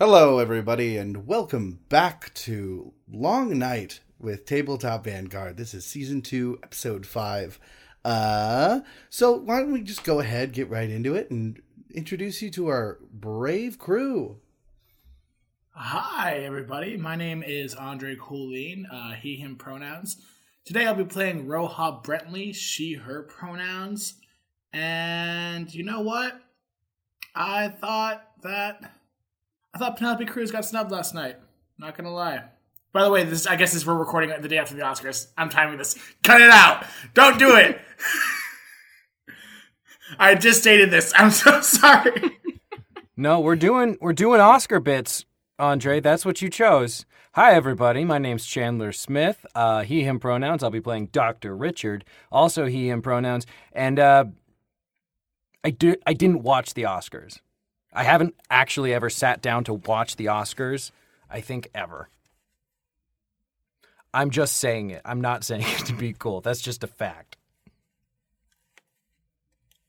Hello, everybody, and welcome back to Long Night with Tabletop Vanguard. This is season two, episode five. Uh, so why don't we just go ahead, get right into it, and introduce you to our brave crew. Hi, everybody. My name is Andre Coolene, uh, he, him pronouns. Today I'll be playing Roha Brentley, she, her pronouns. And you know what? I thought that. I thought Penelope Cruz got snubbed last night. Not gonna lie. By the way, this I guess this we're recording the day after the Oscars. I'm timing this. Cut it out. Don't do it. I just stated this. I'm so sorry. No, we're doing we're doing Oscar bits, Andre. That's what you chose. Hi everybody, my name's Chandler Smith. Uh, he him pronouns. I'll be playing Dr. Richard. Also he him pronouns. And uh, I do I didn't watch the Oscars. I haven't actually ever sat down to watch the Oscars. I think ever. I'm just saying it. I'm not saying it to be cool. That's just a fact.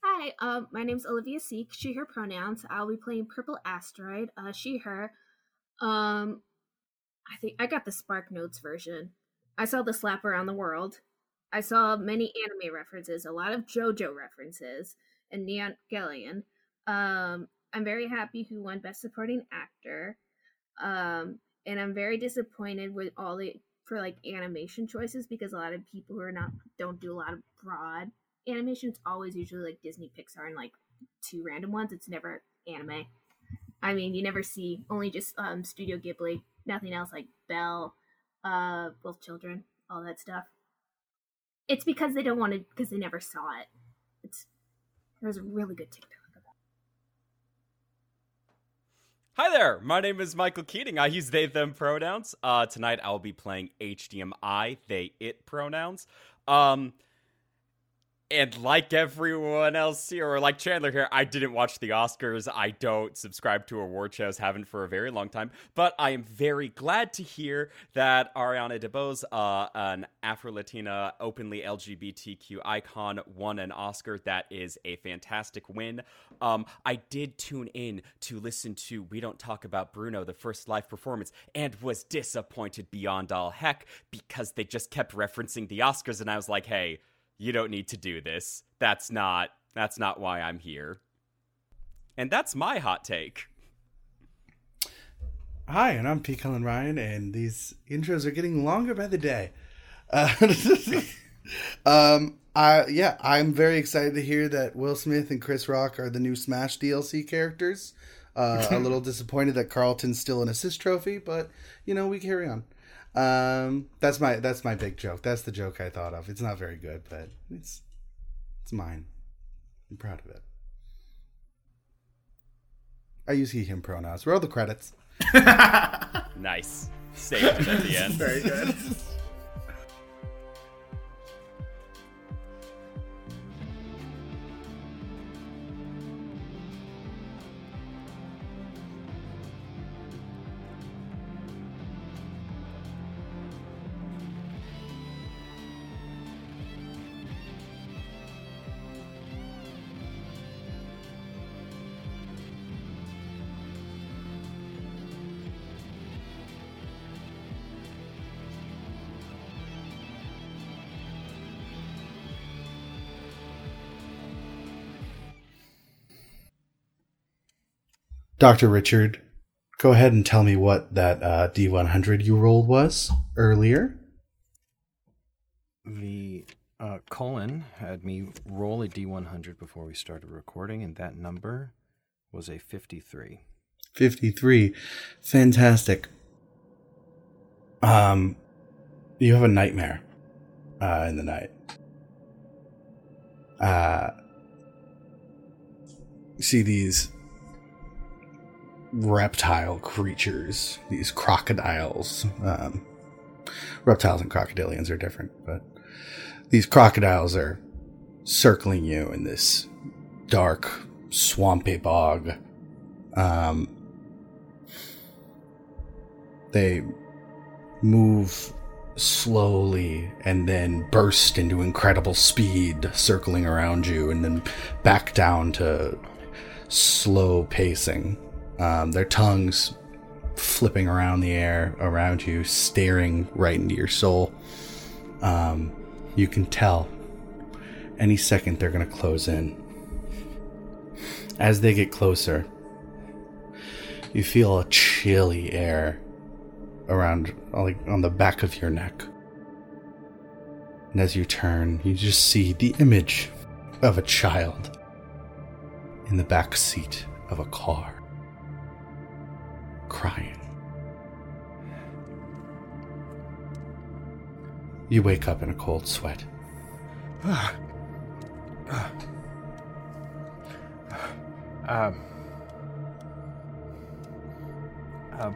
Hi, um, my name's Olivia Seek. She, her pronouns. I'll be playing Purple Asteroid. Uh, she, her. Um, I think I got the Spark Notes version. I saw the slap around the world. I saw many anime references, a lot of JoJo references, and Neon Gillian. Um, I'm very happy who won Best Supporting Actor. Um, and I'm very disappointed with all the for like animation choices because a lot of people who are not don't do a lot of broad animation. It's always usually like Disney, Pixar, and like two random ones. It's never anime. I mean, you never see only just um, Studio Ghibli, nothing else like Belle, uh, both children, all that stuff. It's because they don't want to because they never saw it. It's there's a really good TikTok. Hi there, my name is Michael Keating. I use they, them pronouns. Uh, tonight I'll be playing HDMI, they, it pronouns. Um, and like everyone else here, or like Chandler here, I didn't watch the Oscars. I don't subscribe to award shows, haven't for a very long time. But I am very glad to hear that Ariana DeBose, uh, an Afro Latina, openly LGBTQ icon, won an Oscar. That is a fantastic win. Um, I did tune in to listen to We Don't Talk About Bruno, the first live performance, and was disappointed beyond all heck because they just kept referencing the Oscars, and I was like, hey, you don't need to do this. That's not that's not why I'm here. And that's my hot take. Hi, and I'm P. Cullen Ryan, and these intros are getting longer by the day. Uh, um, I yeah, I'm very excited to hear that Will Smith and Chris Rock are the new Smash DLC characters. Uh, a little disappointed that Carlton's still an assist trophy, but you know we carry on. Um, that's my that's my big joke. That's the joke I thought of. It's not very good, but it's it's mine. I'm proud of it. I use he him pronouns. Roll the credits. nice. Saved it at the end. Very good. Dr. Richard, go ahead and tell me what that uh, D100 you rolled was earlier. The uh, Colin had me roll a D100 before we started recording, and that number was a 53. 53. Fantastic. Um, you have a nightmare uh, in the night. Uh, see these reptile creatures, these crocodiles. Um, reptiles and crocodilians are different, but these crocodiles are circling you in this dark, swampy bog. Um, they move slowly and then burst into incredible speed, circling around you, and then back down to slow pacing. Um, their tongues flipping around the air around you, staring right into your soul. Um, you can tell any second they're going to close in. As they get closer, you feel a chilly air around, like on the back of your neck. And as you turn, you just see the image of a child in the back seat of a car, crying. You wake up in a cold sweat. Um. Um.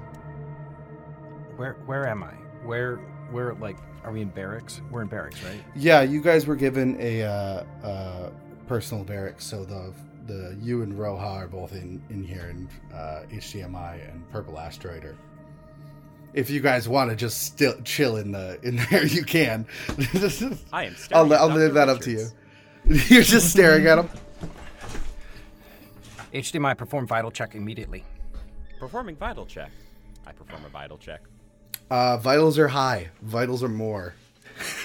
Where where am I? Where where like are we in barracks? We're in barracks, right? Yeah, you guys were given a uh, uh, personal barracks, so the the you and Roja are both in in here, and uh, HDMI and Purple Asteroid are. If you guys want to just still chill in the in there, you can. I am. I'll, at I'll Dr. leave that up to you. You're just staring at him. HDMI perform vital check immediately. Performing vital check. I perform a vital check. Uh, vitals are high. Vitals are more.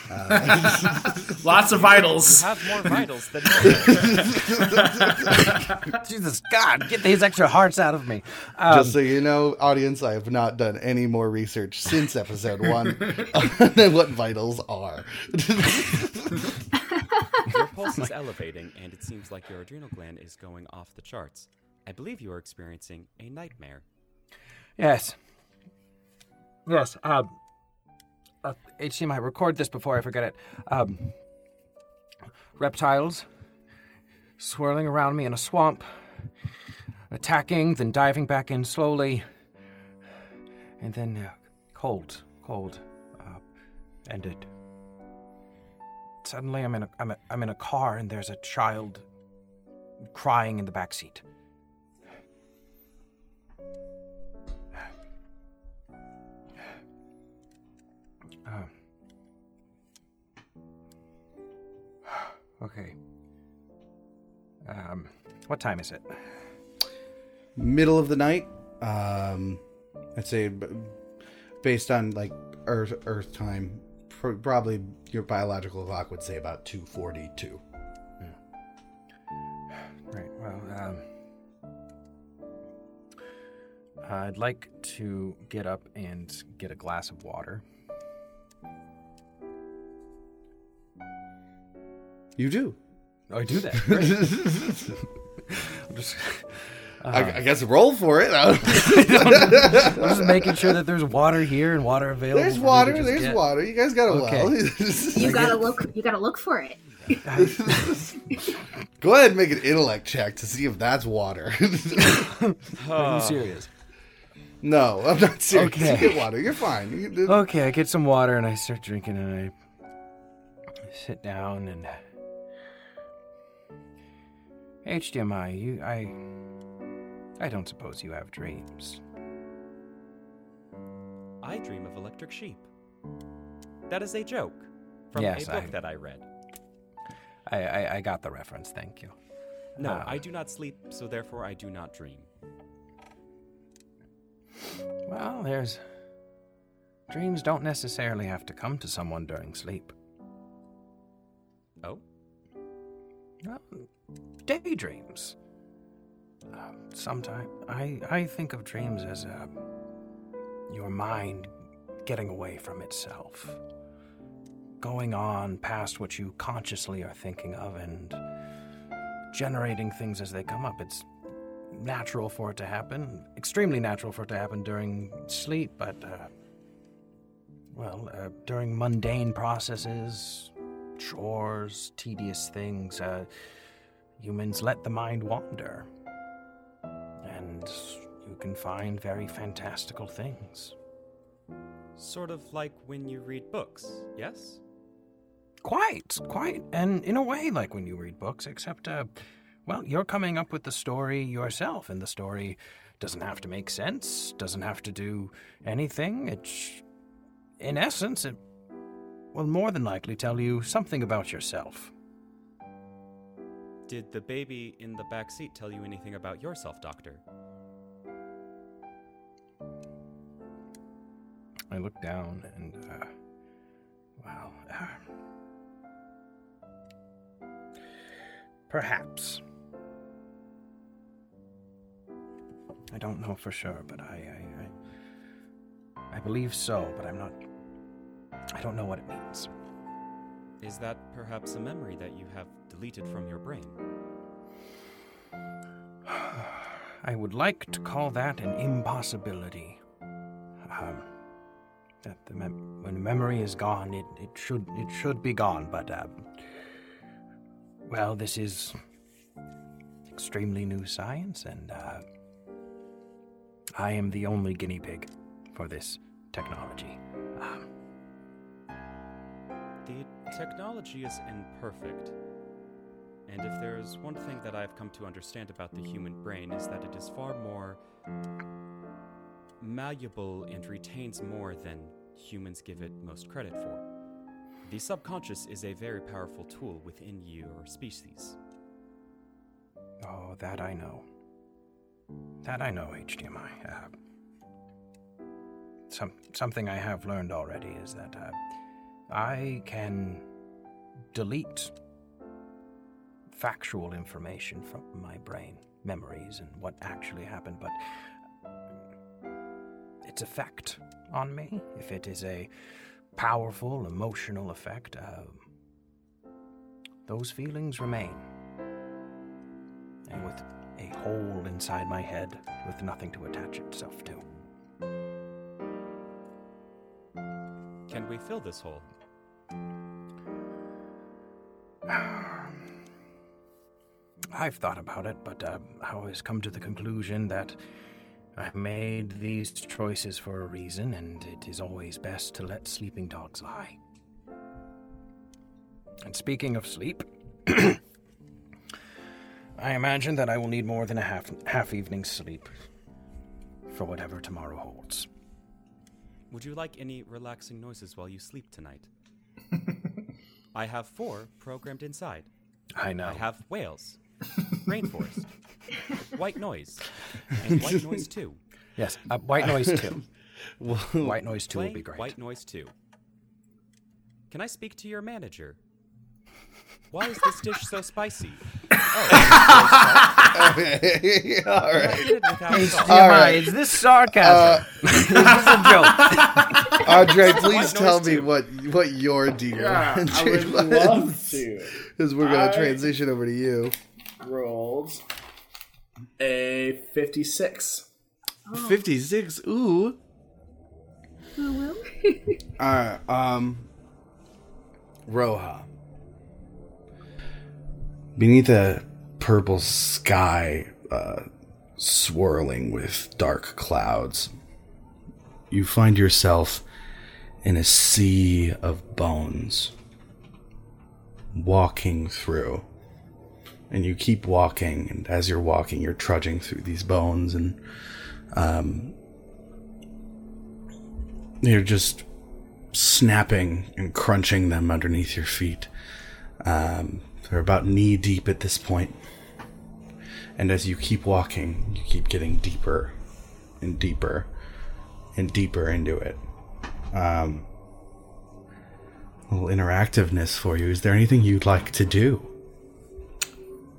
Lots of vitals. Have more vitals than. Jesus God, get these extra hearts out of me. Um, Just so you know, audience, I have not done any more research since episode one on what vitals are. Your pulse is elevating, and it seems like your adrenal gland is going off the charts. I believe you are experiencing a nightmare. Yes. Yes. Um, uh, HDMI, record this before I forget it. Um, reptiles swirling around me in a swamp, attacking, then diving back in slowly, and then uh, cold, cold, uh, ended. Suddenly, I'm in a I'm, a I'm in a car, and there's a child crying in the back seat. Um. Okay. Um, what time is it? Middle of the night. Um, I'd say b- based on like Earth Earth time, pr- probably your biological clock would say about two forty two. Right. Well, um, I'd like to get up and get a glass of water. You do. I do that. Great. I'm just, uh-huh. I, I guess roll for it. I'm just making sure that there's water here and water available. there's for me to water. There's get. water. You guys got a Okay. well. You gotta look. You gotta look for it. Go ahead and make an intellect check to see if that's water. Are you serious? no, I'm not serious. Okay. You get water. You're fine. You Okay, I get some water and I start drinking and I sit down and HDMI, you I I don't suppose you have dreams. I dream of electric sheep. That is a joke from Yes, a book I- that I read. I, I, I got the reference, thank you. No, Ah. I do not sleep, so therefore I do not dream. Well, there's dreams don't necessarily have to come to someone during sleep. Oh? Well, daydreams. Uh, Sometimes I, I think of dreams as uh, your mind getting away from itself, going on past what you consciously are thinking of and generating things as they come up. It's natural for it to happen, extremely natural for it to happen during sleep, but, uh, well, uh, during mundane processes, chores, tedious things, uh, humans let the mind wander. And you can find very fantastical things. Sort of like when you read books, yes? Quite, quite. And in a way, like when you read books, except, uh, well, you're coming up with the story yourself, and the story doesn't have to make sense, doesn't have to do anything. It's, in essence, it will more than likely tell you something about yourself. Did the baby in the back seat tell you anything about yourself, Doctor? I look down and, uh, well, uh, perhaps. I don't know for sure, but I, I, I, I believe so, but I'm not. I don't know what it means. Is that perhaps a memory that you have deleted from your brain? I would like to call that an impossibility. Um, that the mem- when memory is gone, it, it should it should be gone. But um, well, this is extremely new science, and uh, I am the only guinea pig for this technology. Um, The technology is imperfect. And if there's one thing that I've come to understand about the human brain is that it is far more malleable and retains more than humans give it most credit for. The subconscious is a very powerful tool within your species. oh, that I know. That I know, HDMI. Uh, some something I have learned already is that uh, I can delete factual information from my brain, memories, and what actually happened, but its effect on me, if it is a powerful emotional effect, uh, those feelings remain. And with a hole inside my head with nothing to attach itself to. Can we fill this hole? I've thought about it, but uh, I always come to the conclusion that I've made these choices for a reason, and it is always best to let sleeping dogs lie. And speaking of sleep, I imagine that I will need more than a half half evening's sleep for whatever tomorrow holds. Would you like any relaxing noises while you sleep tonight? I have four programmed inside. I know. I have whales, rainforest, white noise, and white noise 2. yes, uh, white noise too. White noise two will be great. White noise 2. Can I speak to your manager? Why is this dish so spicy? Oh, okay. All I right. did it without salt. TMI, right. is this sarcasm? is this a joke? Andre, please tell me too. what what your D Yeah, I would was. love to. Because we're gonna I- transition over to you. Rolled a 56. Fifty six. Ooh. Who will? All right. Um. Roja. Beneath a purple sky, uh, swirling with dark clouds, you find yourself in a sea of bones. Walking through. And you keep walking, and as you're walking, you're trudging through these bones, and um, you're just snapping and crunching them underneath your feet. Um, they're about knee deep at this. And as you keep walking, you keep getting deeper and deeper and deeper into it. Um, a little interactiveness for you. Is there anything you'd like to do?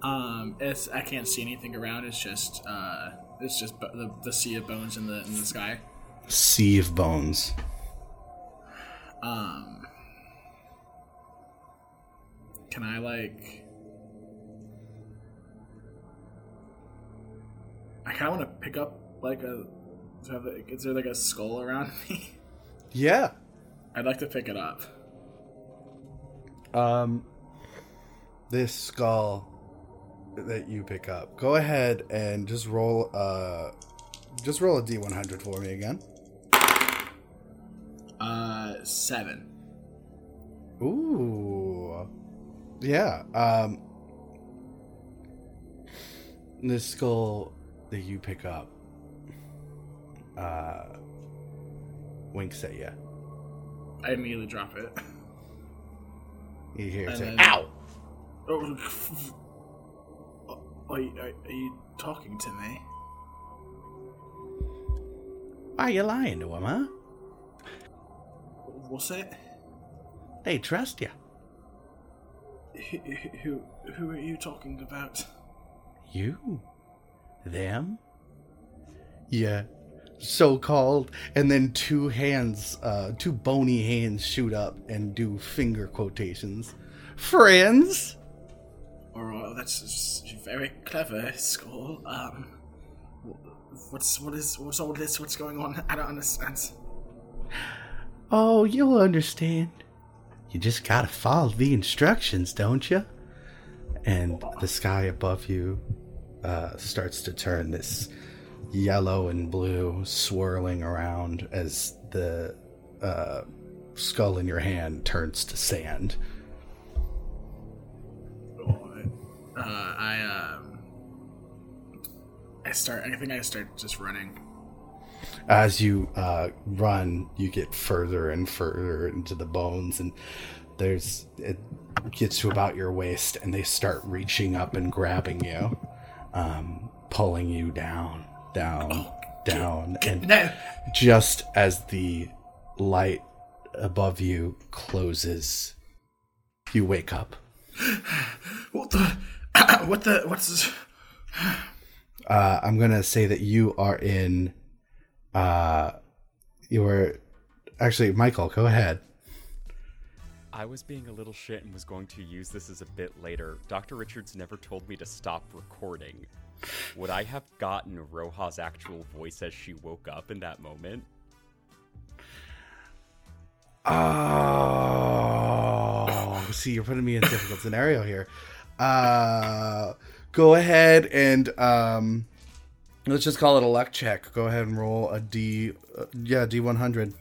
Um, it's I can't see anything around. It's just uh, it's just the, the sea of bones in the in the sky. Sea of bones. Um, can I like? I kind of want to pick up like a. Is there like a skull around me? Yeah. I'd like to pick it up. Um, this skull that you pick up. Go ahead and just roll. Uh, just roll a d100 for me again. Uh, seven. Ooh. Yeah. Um, this skull that you pick up. Uh, winks at you. I immediately drop it. You hear it say, then- "Ow!" Oh, are you, are, are you talking to me? Why are you lying to him, huh? What's it? They trust you. Who, who, who are you talking about? You? Them? Yeah. So called. And then two hands, uh, two bony hands shoot up and do finger quotations. Friends? Oh, that's very clever, Skull. Um, what's what is what's all this? What's going on? I don't understand. Oh, you'll understand. You just gotta follow the instructions, don't you? And the sky above you uh, starts to turn this yellow and blue, swirling around as the uh, skull in your hand turns to sand. Uh, I um, I start. I think I start just running. As you uh, run, you get further and further into the bones, and there's it gets to about your waist, and they start reaching up and grabbing you, um, pulling you down, down, down, and No, just as the light above you closes, you wake up. what the? what the? What's this? Uh, I'm gonna say that you are in. Uh, you were actually Michael. Go ahead. I was being a little shit and was going to use this as a bit later. Dr. Richards never told me to stop recording. Would I have gotten Roja's actual voice as she woke up in that moment? Oh, see, you're putting me in a difficult scenario here. Uh, go ahead and um, let's just call it a luck check. Go ahead and roll a D. Uh, yeah, D one hundred.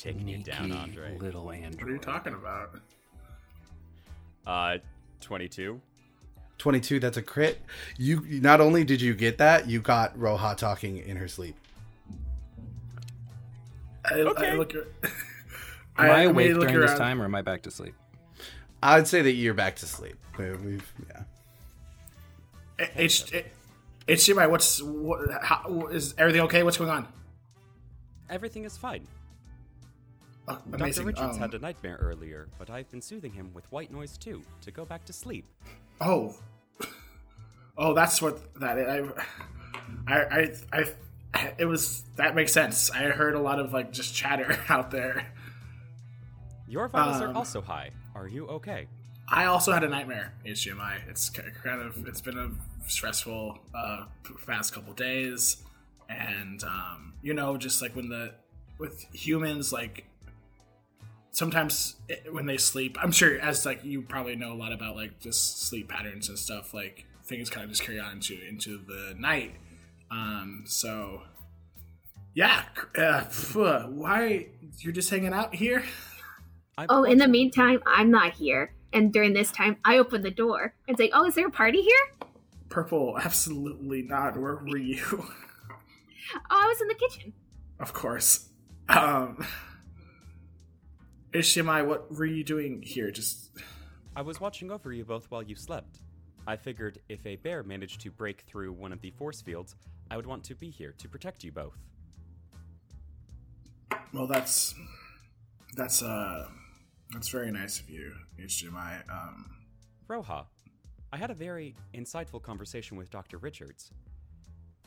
Taking you down, Andre. little What are you talking about? Uh, 22. 22 that's a crit you not only did you get that you got roha talking in her sleep I, Okay. I look. Am I, awake immediately look during this time, or am I back to sleep? I'd say that you're back to sleep We- we've yeah H H HDMI. What's what? How, is everything okay? What's going on? Everything is fine. Oh, Dr. Richards Um, had a nightmare earlier, but I've been soothing him with white noise too to go back to sleep. Oh, oh, that's what that. I, I, I, I, it was. That makes sense. I heard a lot of like just chatter out there. Your vitals Um, are also high. Are you okay? I also had a nightmare. HDMI. It's kind of. It's been a stressful uh, past couple days, and um, you know, just like when the with humans, like sometimes it, when they sleep, I'm sure as like you probably know a lot about like just sleep patterns and stuff. Like things kind of just carry on into into the night. Um, so yeah, uh, why you're just hanging out here? I'm Oh, in the meantime, I'm not here. And during this time, I open the door and say, "Oh, is there a party here?" Purple, absolutely not. Where were you? Oh, I was in the kitchen. Of course. Um HDMI, what were you doing here? Just I was watching over you both while you slept. I figured if a bear managed to break through one of the force fields, I would want to be here to protect you both. well that's that's uh that's very nice of you, HDMI. Um Roja, I had a very insightful conversation with Dr. Richards.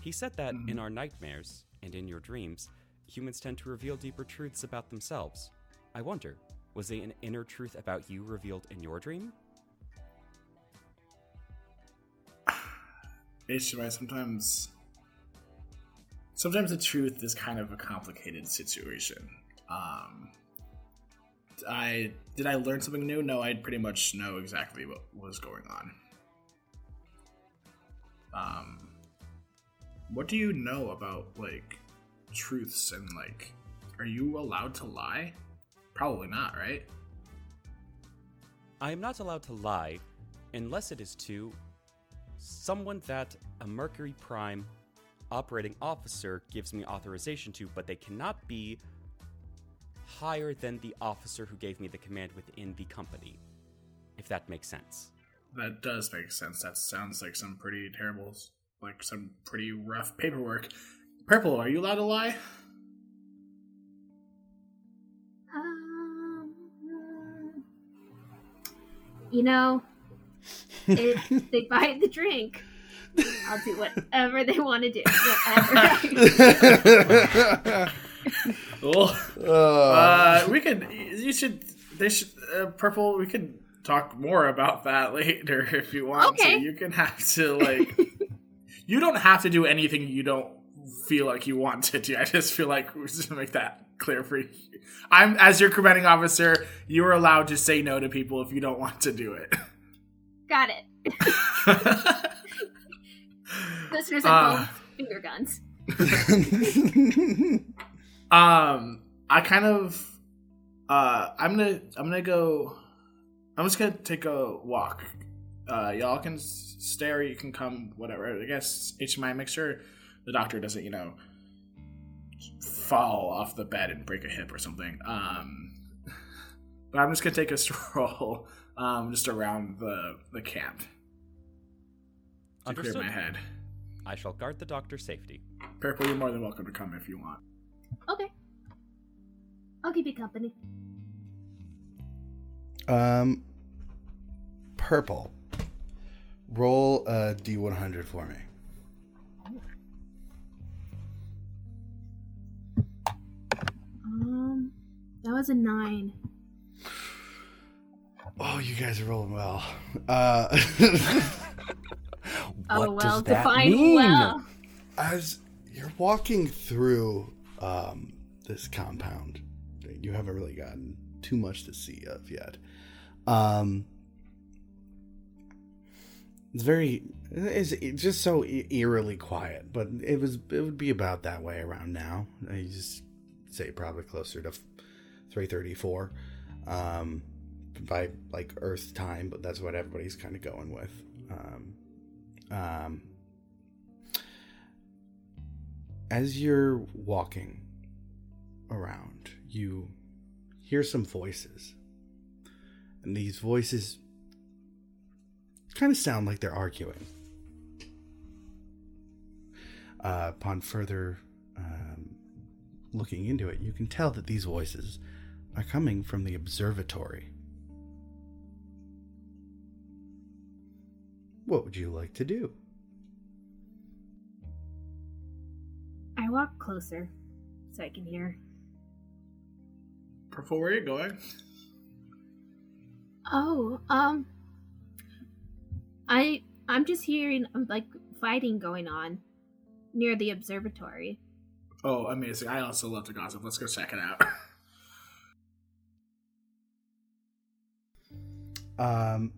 He said that in our nightmares and in your dreams, humans tend to reveal deeper truths about themselves. I wonder, was there an inner truth about you revealed in your dream? HDMI sometimes sometimes the truth is kind of a complicated situation. Um I did I learn something new? No, I pretty much know exactly what was going on. Um what do you know about like truths and like are you allowed to lie? Probably not, right? I am not allowed to lie unless it is to someone that a Mercury Prime operating officer gives me authorization to, but they cannot be higher than the officer who gave me the command within the company, if that makes sense. That does make sense. That sounds like some pretty terrible, like some pretty rough paperwork. Purple, are you allowed to lie? Um, you know, if they buy the drink, I'll do whatever they want to do. Whatever. Well, Oh. uh, we could. You should. They should. Uh, Purple. We could talk more about that later if you want Okay. to. You can have to like. you don't have to do anything you don't feel like you want to do. I just feel like we should make that clear for you. I'm as your commanding officer. You are allowed to say no to people if you don't want to do it. Got it. Listeners Uh. at home, finger guns. Um, I kind of, uh, I'm gonna, I'm gonna go. I'm just gonna take a walk. Uh, y'all can s- stay or you can come, whatever. I guess HDMI. Make sure the doctor doesn't, you know, fall off the bed and break a hip or something. Um, but I'm just gonna take a stroll, um, just around the the camp to clear my head. I shall guard the doctor's safety. Purple, you're more than welcome to come if you want. I'll keep you company. um, purple. Roll a d100 for me. Um, that was a nine. Oh, you guys are rolling well. Uh, oh What well, does that mean? well. as you're walking through um, this compound, you haven't really gotten too much to see of yet. Um, it's very, it's, it's just so eerily quiet, but it was, it would be about that way around now. I just say probably closer to three thirty four, um, by like Earth time, but that's what everybody's kind of going with. Um, um, as you're walking around, you hear some voices. And these voices kind of sound like they're arguing. Uh, upon further um, looking into it, you can tell that these voices are coming from the observatory. What would you like to do? I walk closer so I can hear. Purple, where are you going? Oh, um, I I'm just hearing um, like fighting going on near the observatory. Oh, amazing. I also love to gossip. Let's go check it out. Um,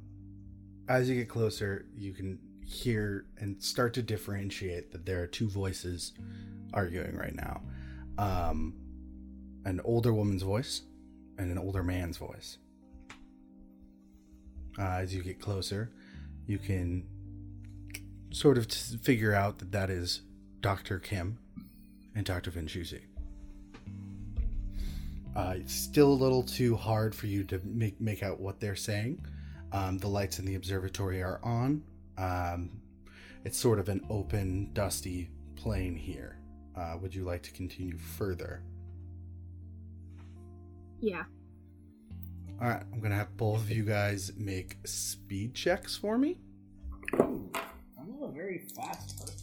as you get closer, you can hear and start to differentiate that there are two voices arguing right now. Um, an older woman's voice and an older man's voice. Uh, as you get closer, you can sort of t- figure out that that is Dr. Kim and Dr. Vinchusi. Uh, it's still a little too hard for you to make make out what they're saying. Um, the lights in the observatory are on. Um, it's sort of an open, dusty plain here. Uh, would you like to continue further? Yeah. All right, I'm gonna have both of you guys make speed checks for me. I'm a very fast person.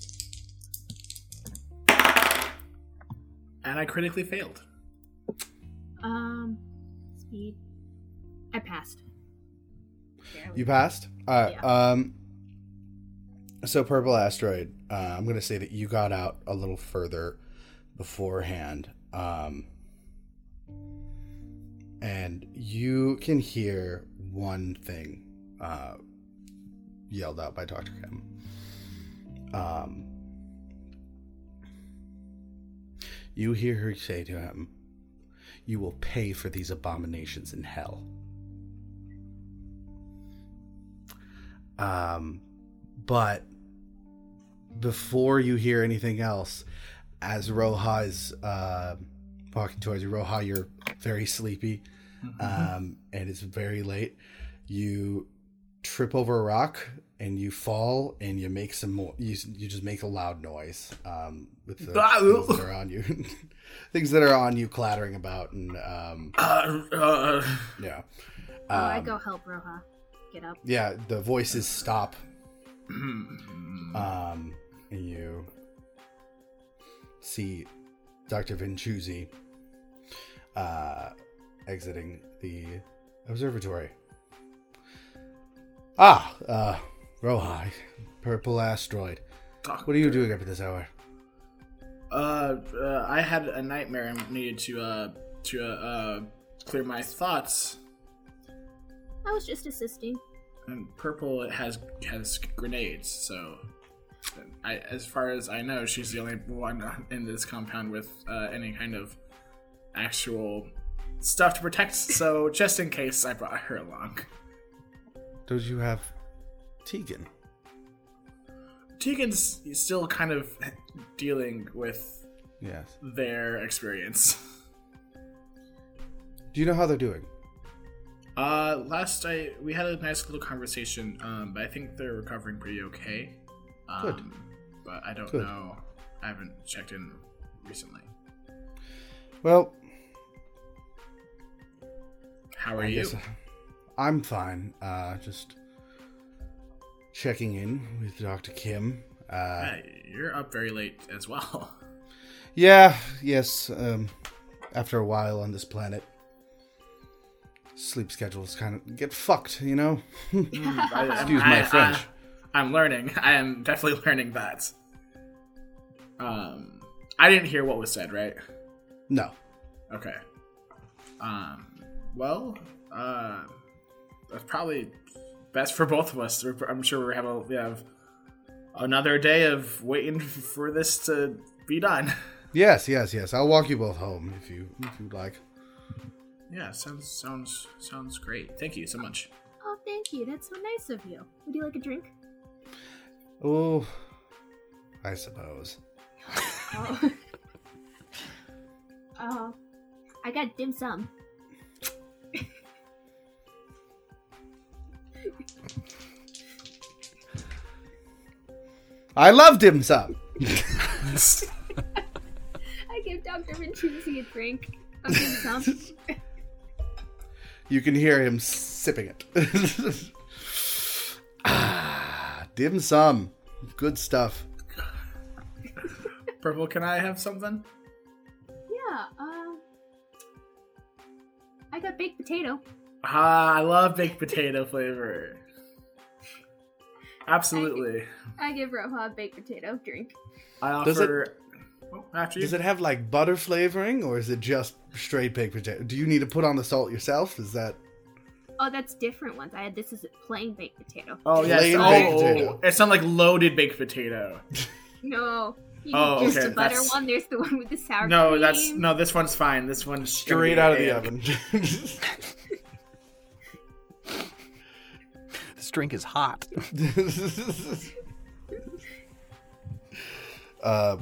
And I critically failed. Um, speed. I passed. Barely. You passed. All right. Yeah. Um. So purple asteroid. Uh, I'm gonna say that you got out a little further beforehand. Um. And you can hear one thing uh, yelled out by Dr. Kim. Um, you hear her say to him, You will pay for these abominations in hell. Um, but before you hear anything else, as Roha is uh, walking towards you, Roha, you're very sleepy, um, and it's very late. You trip over a rock and you fall, and you make some more. You you just make a loud noise um, with the Ah, things that are on you, things that are on you clattering about, and um, Uh, uh, yeah. oh, I Um, go help Roja get up. Yeah, the voices stop. um, and you see Dr. Vinchuzzi uh, exiting the observatory. Ah, uh, Rohai, purple asteroid. What are you doing up at this hour? Uh, uh, I had a nightmare and needed to uh to uh, uh clear my thoughts. I was just assisting. And purple has has grenades, so I, as far as I know, she's the only one in this compound with uh, any kind of actual stuff to protect. So just in case, I brought her along. Don't you have Tegan? Tegan's still kind of dealing with Yes. their experience. Do you know how they're doing? Uh, last I we had a nice little conversation, um, but I think they're recovering pretty okay. Um, Good. But I don't Good. know. I haven't checked in recently. Well, How are I you? I'm fine. Uh, just checking in with Dr. Kim. Uh, Hey, you're up very late as well. Yeah, yes. Um, after a while on this planet, sleep schedules kind of get fucked, you know? Excuse my French. I, am learning. I am definitely learning that. Um, I didn't hear what was said, right? No. Okay. Um. Well, uh, that's probably best for both of us. I'm sure we have a, we have another day of waiting for this to be done. Yes, yes, yes. I'll walk you both home if you if you'd like. Yeah, sounds sounds sounds great. Thank you so much. Oh, thank you. That's so nice of you. Would you like a drink? Oh, I suppose. Oh. oh. I got dim sum. I love dim sum. I give Dr. Vincenzi a drink of dim sum. You can hear him sipping it. ah, dim sum. Good stuff. Purple, can I have something? yeah, um. I got baked potato. Ah, I love baked potato flavor. Absolutely. I give Roha a baked potato drink. I Does it- Oh, after you. Does it have like butter flavoring or is it just straight baked potato? Do you need to put on the salt yourself? Is that Oh, that's different ones. I had this is plain baked potato. Oh yes. Plain Oh, baked potato. it's not like loaded baked potato. No. You Oh, there's okay, the butter that's- one, there's the one with the sour No, cream. that's no. This one's fine. This one's straight out of the oven? drink is hot. uh,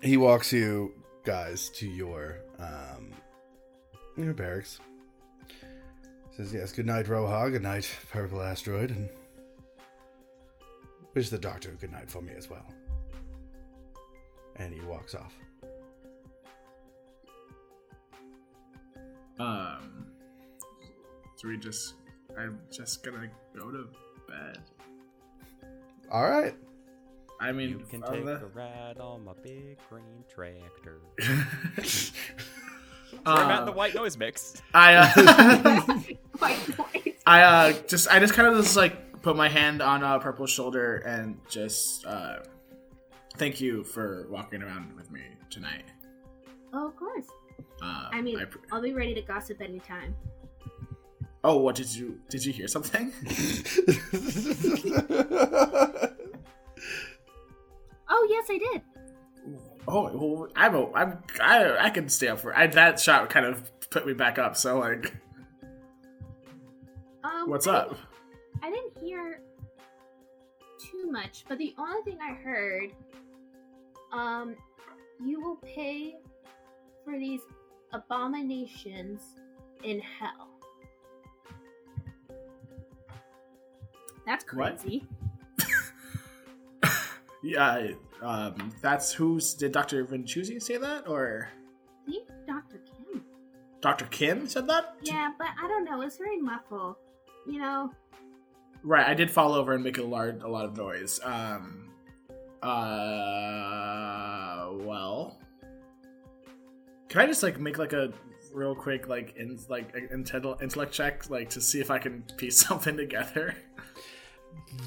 he walks you guys to your um, your barracks. Says yes. Good night, Roha. Good night, Purple Asteroid, and wish the doctor good night for me as well. And he walks off. Um. So we just. I'm just gonna go to bed. All right. I mean, You can uh, take the- a ride on my big green tractor. Uh, Sorry about the white noise mix. I uh, White noise. I uh just I just kind of just like put my hand on uh, Purple's shoulder and just uh thank you for walking around with me tonight. Oh, of course. Uh, I mean, pr- I'll be ready to gossip anytime. Oh, what did you did you hear something? Oh, yes, I did. Oh, well, I'm a, I'm I I can stay up for I, that shot. Kind of put me back up. So like, Um, what's I up? didn't- I didn't hear too much, but the only thing I heard, um, you will pay for these abominations in hell. That's crazy. Yeah, um, that's who's did Doctor Vinchuzzi say that or I think Dr. Kim. Doctor Kim said that? Yeah, but I don't know. It's very muffled. you know. Right, I did fall over and make a large, a lot of noise. Um, uh, well, can I just like make like a real quick like in like intellect intellect check like to see if I can piece something together,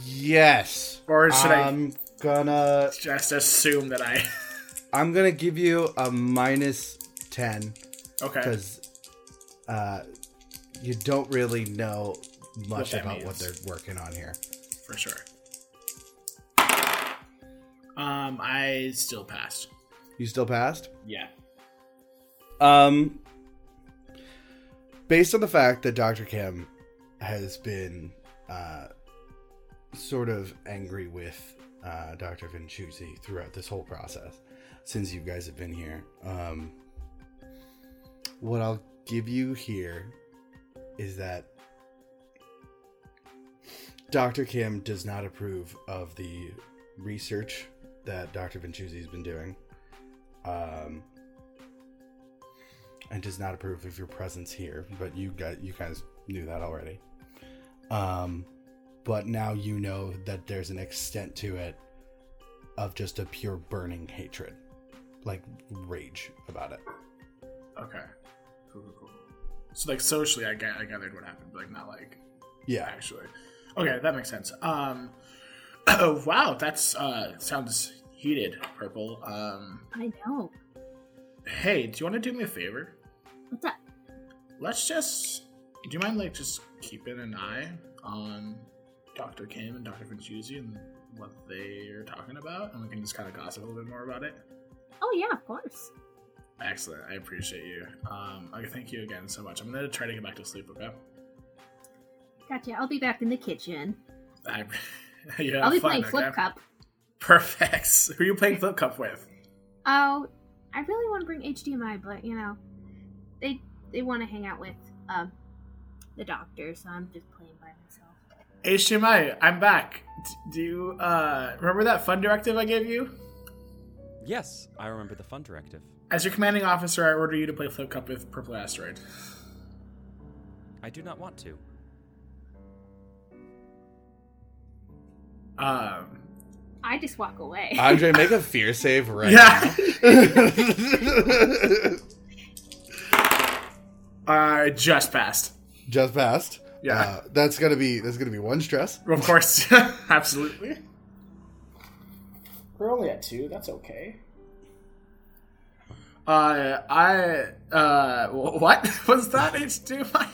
Yes. or should I'm gonna just assume that I? I'm gonna give you a minus ten okay, because uh, you don't really know much that about what they're working on here. for sure. Um, I still passed. You still passed? Yeah. Um, based on the fact that Dr. Kim has been uh, sort of angry with uh, Dr. Vinchuzi throughout this whole process since you guys have been here, um, what I'll give you here is that Dr. Kim does not approve of the research that Dr. Vinchuzi has been doing. Um, and does not approve of your presence here. But you got you guys knew that already. Um, but now you know that there's an extent to it of just a pure burning hatred, like rage about it. Okay. Cool, cool, cool. So like socially, I, ga- I gathered what happened, but like not like Yeah, actually. Okay, that makes sense. Um, oh wow, that's uh sounds heated, purple. Um, I know. hey, do you want to do me a favor? What's up? Let's just. Do you mind like just keeping an eye on Doctor Kim and Doctor Finchuzi and what they are talking about, and we can just kind of gossip a little bit more about it. Oh yeah, of course. Excellent. I appreciate you. Um, I thank you again so much. I'm gonna try to get back to sleep. Okay. Gotcha. I'll be back in the kitchen. I, have I'll be fun, playing okay? Flip Cup. Perfect. Who are you playing Flip Cup with? Oh, I really want to bring HDMI, but you know, they they want to hang out with um the doctor, so I'm just playing by myself. HDMI, I'm back. Do you uh, remember that fun directive I gave you? Yes, I remember the fun directive. As your commanding officer, I order you to play Flip Cup with Purple Asteroid. I do not want to. Um, I just walk away. Andre, make a fear save right Yeah. now. I just passed. Just passed. Yeah. Uh, that's gonna be that's gonna be one stress. Of course, absolutely. We're only at two. That's okay. Uh, I uh, what was that? HDMI.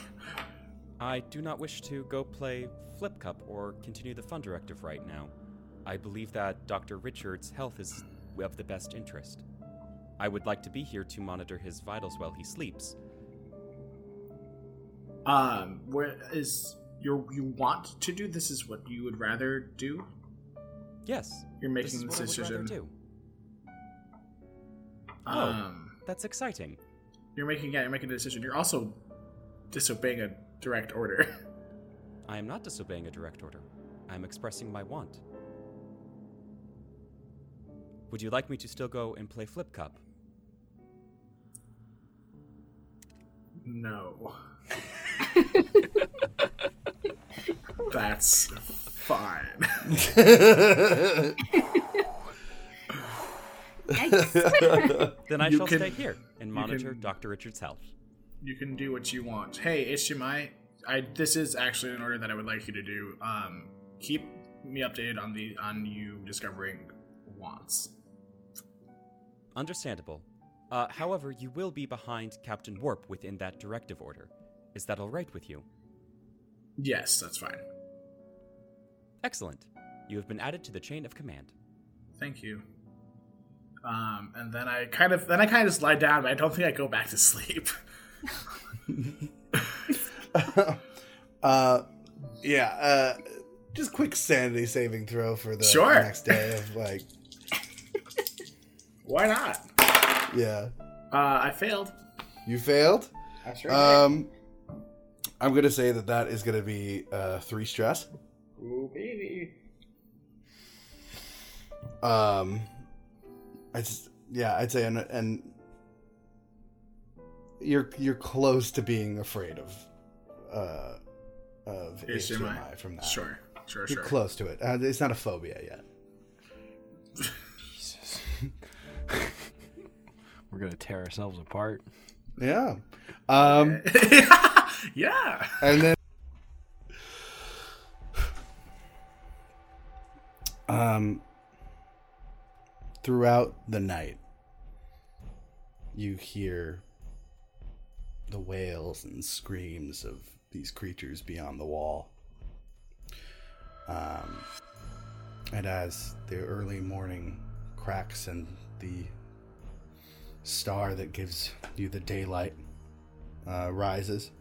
I do not wish to go play Flip Cup or continue the fun directive right now. I believe that Dr. Richard's health is of the best interest. I would like to be here to monitor his vitals while he sleeps. Um, where is your you want to do this? Is what you would rather do? Yes, You're making is this what I would rather decision. do. Oh. Um, That's exciting. you're making yeah, you're making a decision. You're also disobeying a direct order. I am not disobeying a direct order. I am expressing my want. Would you like me to still go and play Flip Cup? no. That's fine. Then I You shall can- stay here and monitor can- Dr. Richard's health. you can do what you want. Hey, HDMI, I this is actually an order that I would like you to do. Um, keep me updated on the on you discovering wants. Understandable. Uh, however, you will be behind Captain Warp within that directive order. Is that all right with you? Yes, that's fine. Excellent. You have been added to the chain of command. Thank you. Um, and then I kind of then I kind of just lie down, but I don't think I go back to sleep. uh, yeah. Uh, just quick sanity saving throw for the Sure. next day of like, Why not? yeah. Uh, I failed. You failed. That's right. Um, I'm gonna say that that is gonna be uh, three stress. Ooh, baby. Um, I just yeah, I'd say and and you're you're close to being afraid of uh of HDMI. HDMI from that. Sure, sure, You're sure. close to it. Uh, it's not a phobia yet. We're gonna tear ourselves apart. Yeah. Um, yeah. and then um throughout the night you hear the wails and screams of these creatures beyond the wall um and as the early morning cracks and the star that gives you the daylight uh, rises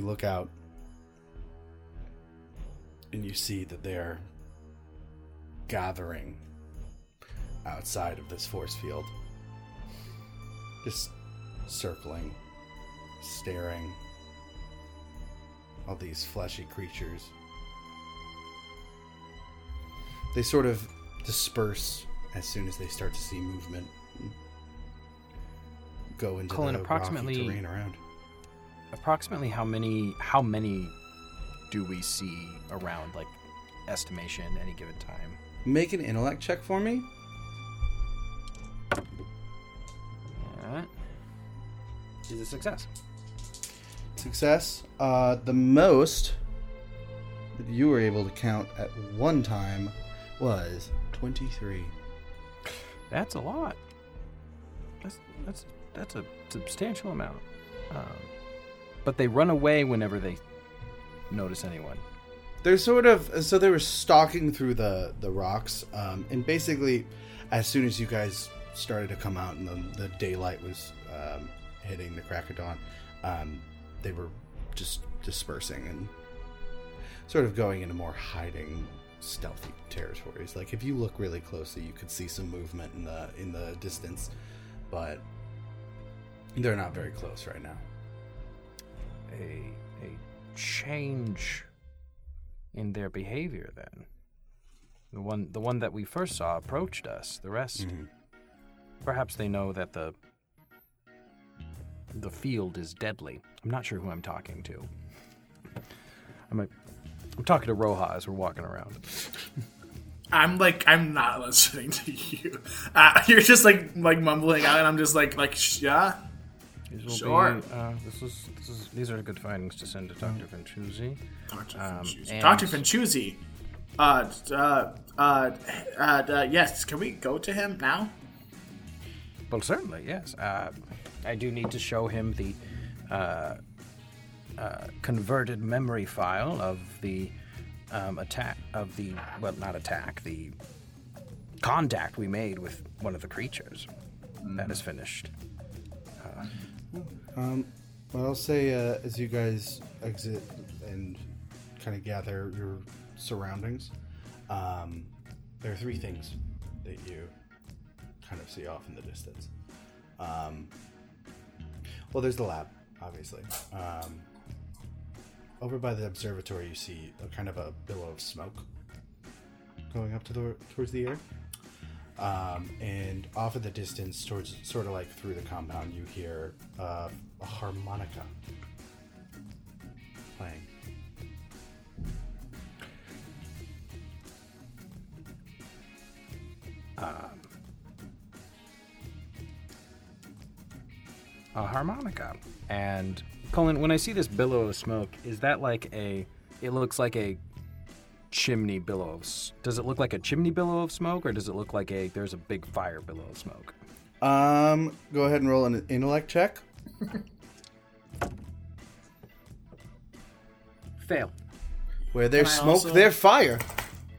you look out and you see that they're gathering outside of this force field. Just circling, staring. All these fleshy creatures. They sort of disperse as soon as they start to see movement. Go into Colin, the approximately- rocky terrain around. Approximately how many how many do we see around? Like estimation any given time. Make an intellect check for me. Alright. Is a success. Success. Uh, the most that you were able to count at one time was 23. That's a lot. That's that's that's a substantial amount. Um, but they run away whenever they notice anyone. They're sort of so they were stalking through the the rocks, um, and basically, as soon as you guys started to come out and the, the daylight was um, hitting the crack of dawn, um, they were just dispersing and sort of going into more hiding, stealthy territories. Like if you look really closely, you could see some movement in the in the distance, but they're not very close right now. A a change in their behavior then. The one the one that we first saw approached us. The rest perhaps they know that the the field is deadly. I'm not sure who I'm talking to. I'm a, I'm talking to Roja as we're walking around. I'm like, I'm not listening to you. Uh, you're just like, like mumbling out, and I'm just like, like, sh- yeah. These will Sure. be uh, this is this is these are good findings to send to Dr. Finchuzzi. Dr. Um, and- Dr. Finchuzzi. Uh, uh, uh, uh, uh, yes. Can we go to him now? Well, certainly, yes. Uh, I do need to show him the uh, uh, converted memory file of the um, attack of the well, not attack, the contact we made with one of the creatures. That is finished. Um, I'll say uh, as you guys exit and kind of gather your surroundings, um, there are three things that you kind of see off in the distance. Um, well, there's the lab, obviously. Um, over by the observatory, you see a kind of a billow of smoke going up to the towards the air. Um, and off in the distance, towards sort of like through the compound, you hear uh, a harmonica playing. a harmonica. And Colin, when I see this billow of smoke, is that like a? It looks like a chimney billow. Of, s- does it look like a chimney billow of smoke, or does it look like a? There's a big fire billow of smoke. Um, go ahead and roll an intellect check. Fail. Where there's Can I smoke, also- there's fire.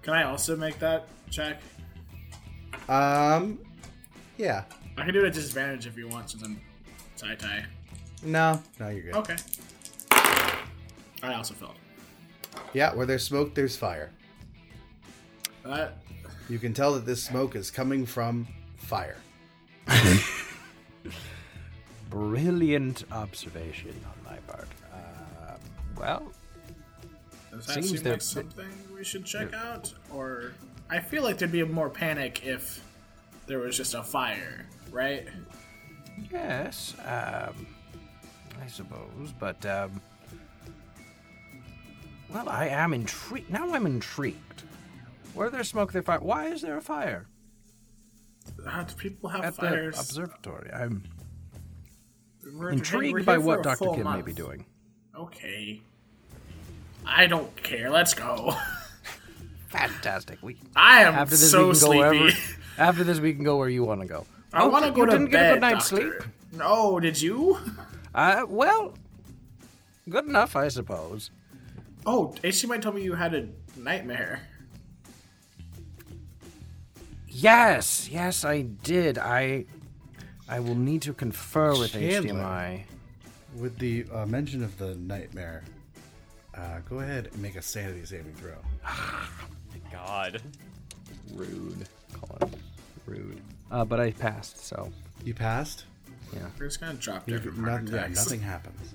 Can I also make that check? Um, yeah. I can do it at disadvantage if you want, since I'm tie tie. No, no, you're good. Okay. I also failed. Yeah, where there's smoke, there's fire. That You can tell that this smoke is coming from fire. Brilliant observation on my part. Uh, well, does that Seems seem that- like something we should check out? Or I feel like there'd be more panic if there was just a fire, right? yes, um, I suppose, but um, Well, I am intrigued. Now I'm intrigued. Where there's smoke, there's fire. Why is there a fire Uh, do people have at fires? the observatory? I'm We're- we're intrigued here by what Dr. Kim may be doing. Okay. I don't care. Let's go. Fantastic. We I am after this so we can go sleepy. wherever. After this, we can go where you want to go. I want to go to didn't bed. get a good night's doctor. sleep. No, did you? Uh, well, good enough, I suppose. Oh, she might tell me you had a nightmare. Yes, yes, I did. I, I will need to confer with Chandler. HDMI. With the uh, mention of the nightmare, uh, go ahead and make a sanity saving throw. God. Rude, Colin. Rude. Uh, but I passed, so You passed. Yeah, we're just gonna drop You- different no- yeah, nothing happens.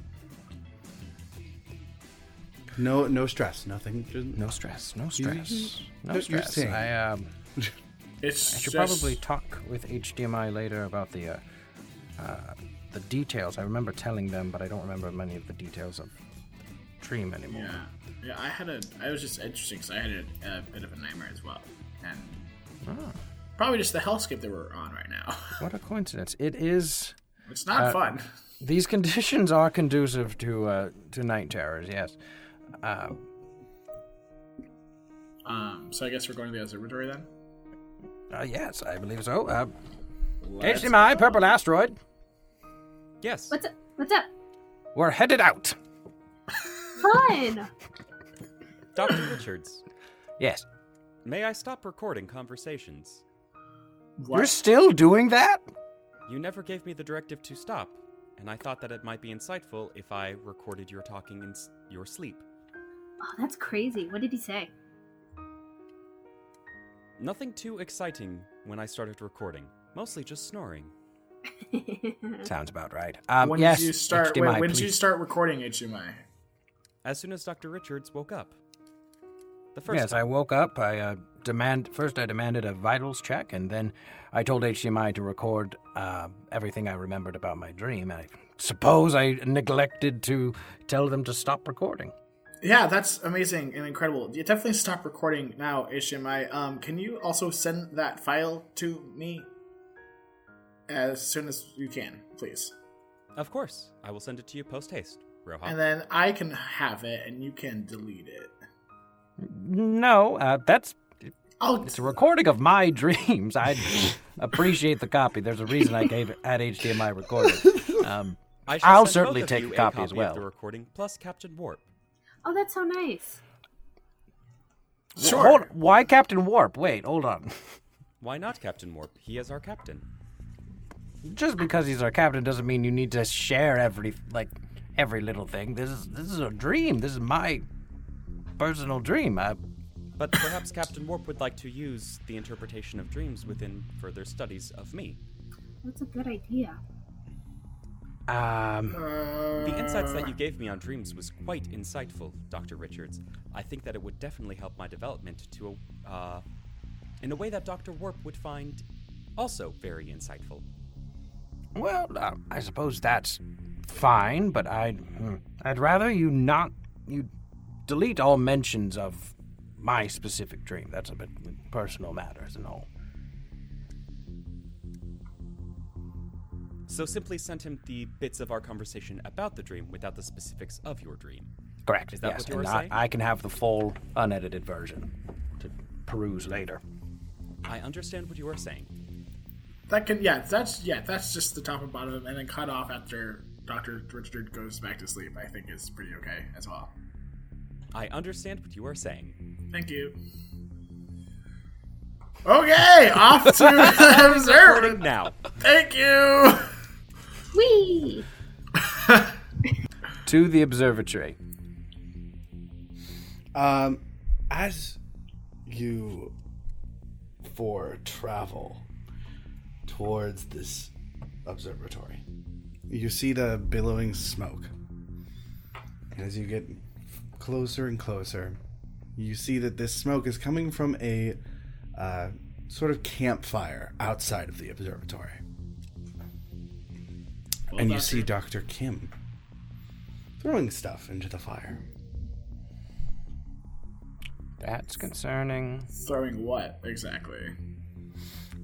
No, no stress. Nothing. Just, no stress, no stress, no stress. I um, It's I should just, probably talk with HDMI later about the, uh, uh, the details. I remember telling them, but I don't remember many of the details of Dream anymore. Yeah, yeah. I had a. I was just interesting because I had a, a bit of a nightmare as well, and Ah. probably just the hellscape that we're on right now. What a coincidence! It is. It's not Uh, fun. These conditions are conducive to uh, to night terrors. Yes. Uh, Um, so I guess we're going to the observatory then. uh, yes, I believe so. Uh, Let's HDMI, go. purple asteroid. Yes. What's up? What's up? We're headed out. Fun. Dr. Richards, Yes. may I stop recording conversations? What? You're still doing that? You never gave me the directive to stop, and I thought that it might be insightful if I recorded your talking in s- your sleep. Oh, that's crazy. What did he say? Nothing too exciting when I started recording, mostly just snoring. Sounds about right. Um, when yes. did you start? HDMI, wait, when did you start recording HDMI? As soon as Dr. Richards woke up. The first Yes, I woke up. I uh, demand first. I demanded a vitals check, and then I told HDMI to record uh, everything I remembered about my dream. I suppose I neglected to tell them to stop recording. Yeah, that's amazing and incredible. You definitely stop recording now, HDMI. Um, can you also send that file to me as soon as you can, please? Of course, I will send it to you post haste, Roja. And then I can have it, and you can delete it. No, uh, that's Oh, it's a recording of my dreams. I appreciate the copy. There's a reason I gave it had HDMI recorded. Um, I I'll certainly both of take a copy as of well. the recording plus Captain Warp. Oh, that's so nice. sure. Hold, why Captain Warp? Wait, hold on. Why not Captain Warp? He is our captain. Just because he's our captain doesn't mean you need to share every like every little thing. This is this is a dream. This is my personal dream. I, But perhaps Captain Warp would like to use the interpretation of dreams within further studies of me. That's a good idea. Um, The insights that you gave me on dreams was quite insightful, Dr. Richards. I think that it would definitely help my development to a, uh, in a way that Dr. Warp would find also very insightful. well, uh, I suppose that's fine, but I'd hmm, I'd rather you not you delete all mentions of my specific dream. That's a bit personal matters and all. So simply send him the bits of our conversation about the dream without the specifics of your dream. Correct. Is that yes, what you and were I, saying? I can have the full unedited version to peruse later. I understand what you are saying. That can yeah, that's yeah, that's just the top and bottom, and then cut off after Doctor Richard goes back to sleep. I think is pretty okay as well. I understand what you are saying. Thank you. Okay, off to the observer. Recording now. Thank you. Whee! To the observatory. Um, as you for travel towards this observatory, you see the billowing smoke. As you get closer and closer, you see that this smoke is coming from a uh, sort of campfire outside of the observatory. And you see Dr. Kim throwing stuff into the fire. That's concerning. Throwing what exactly?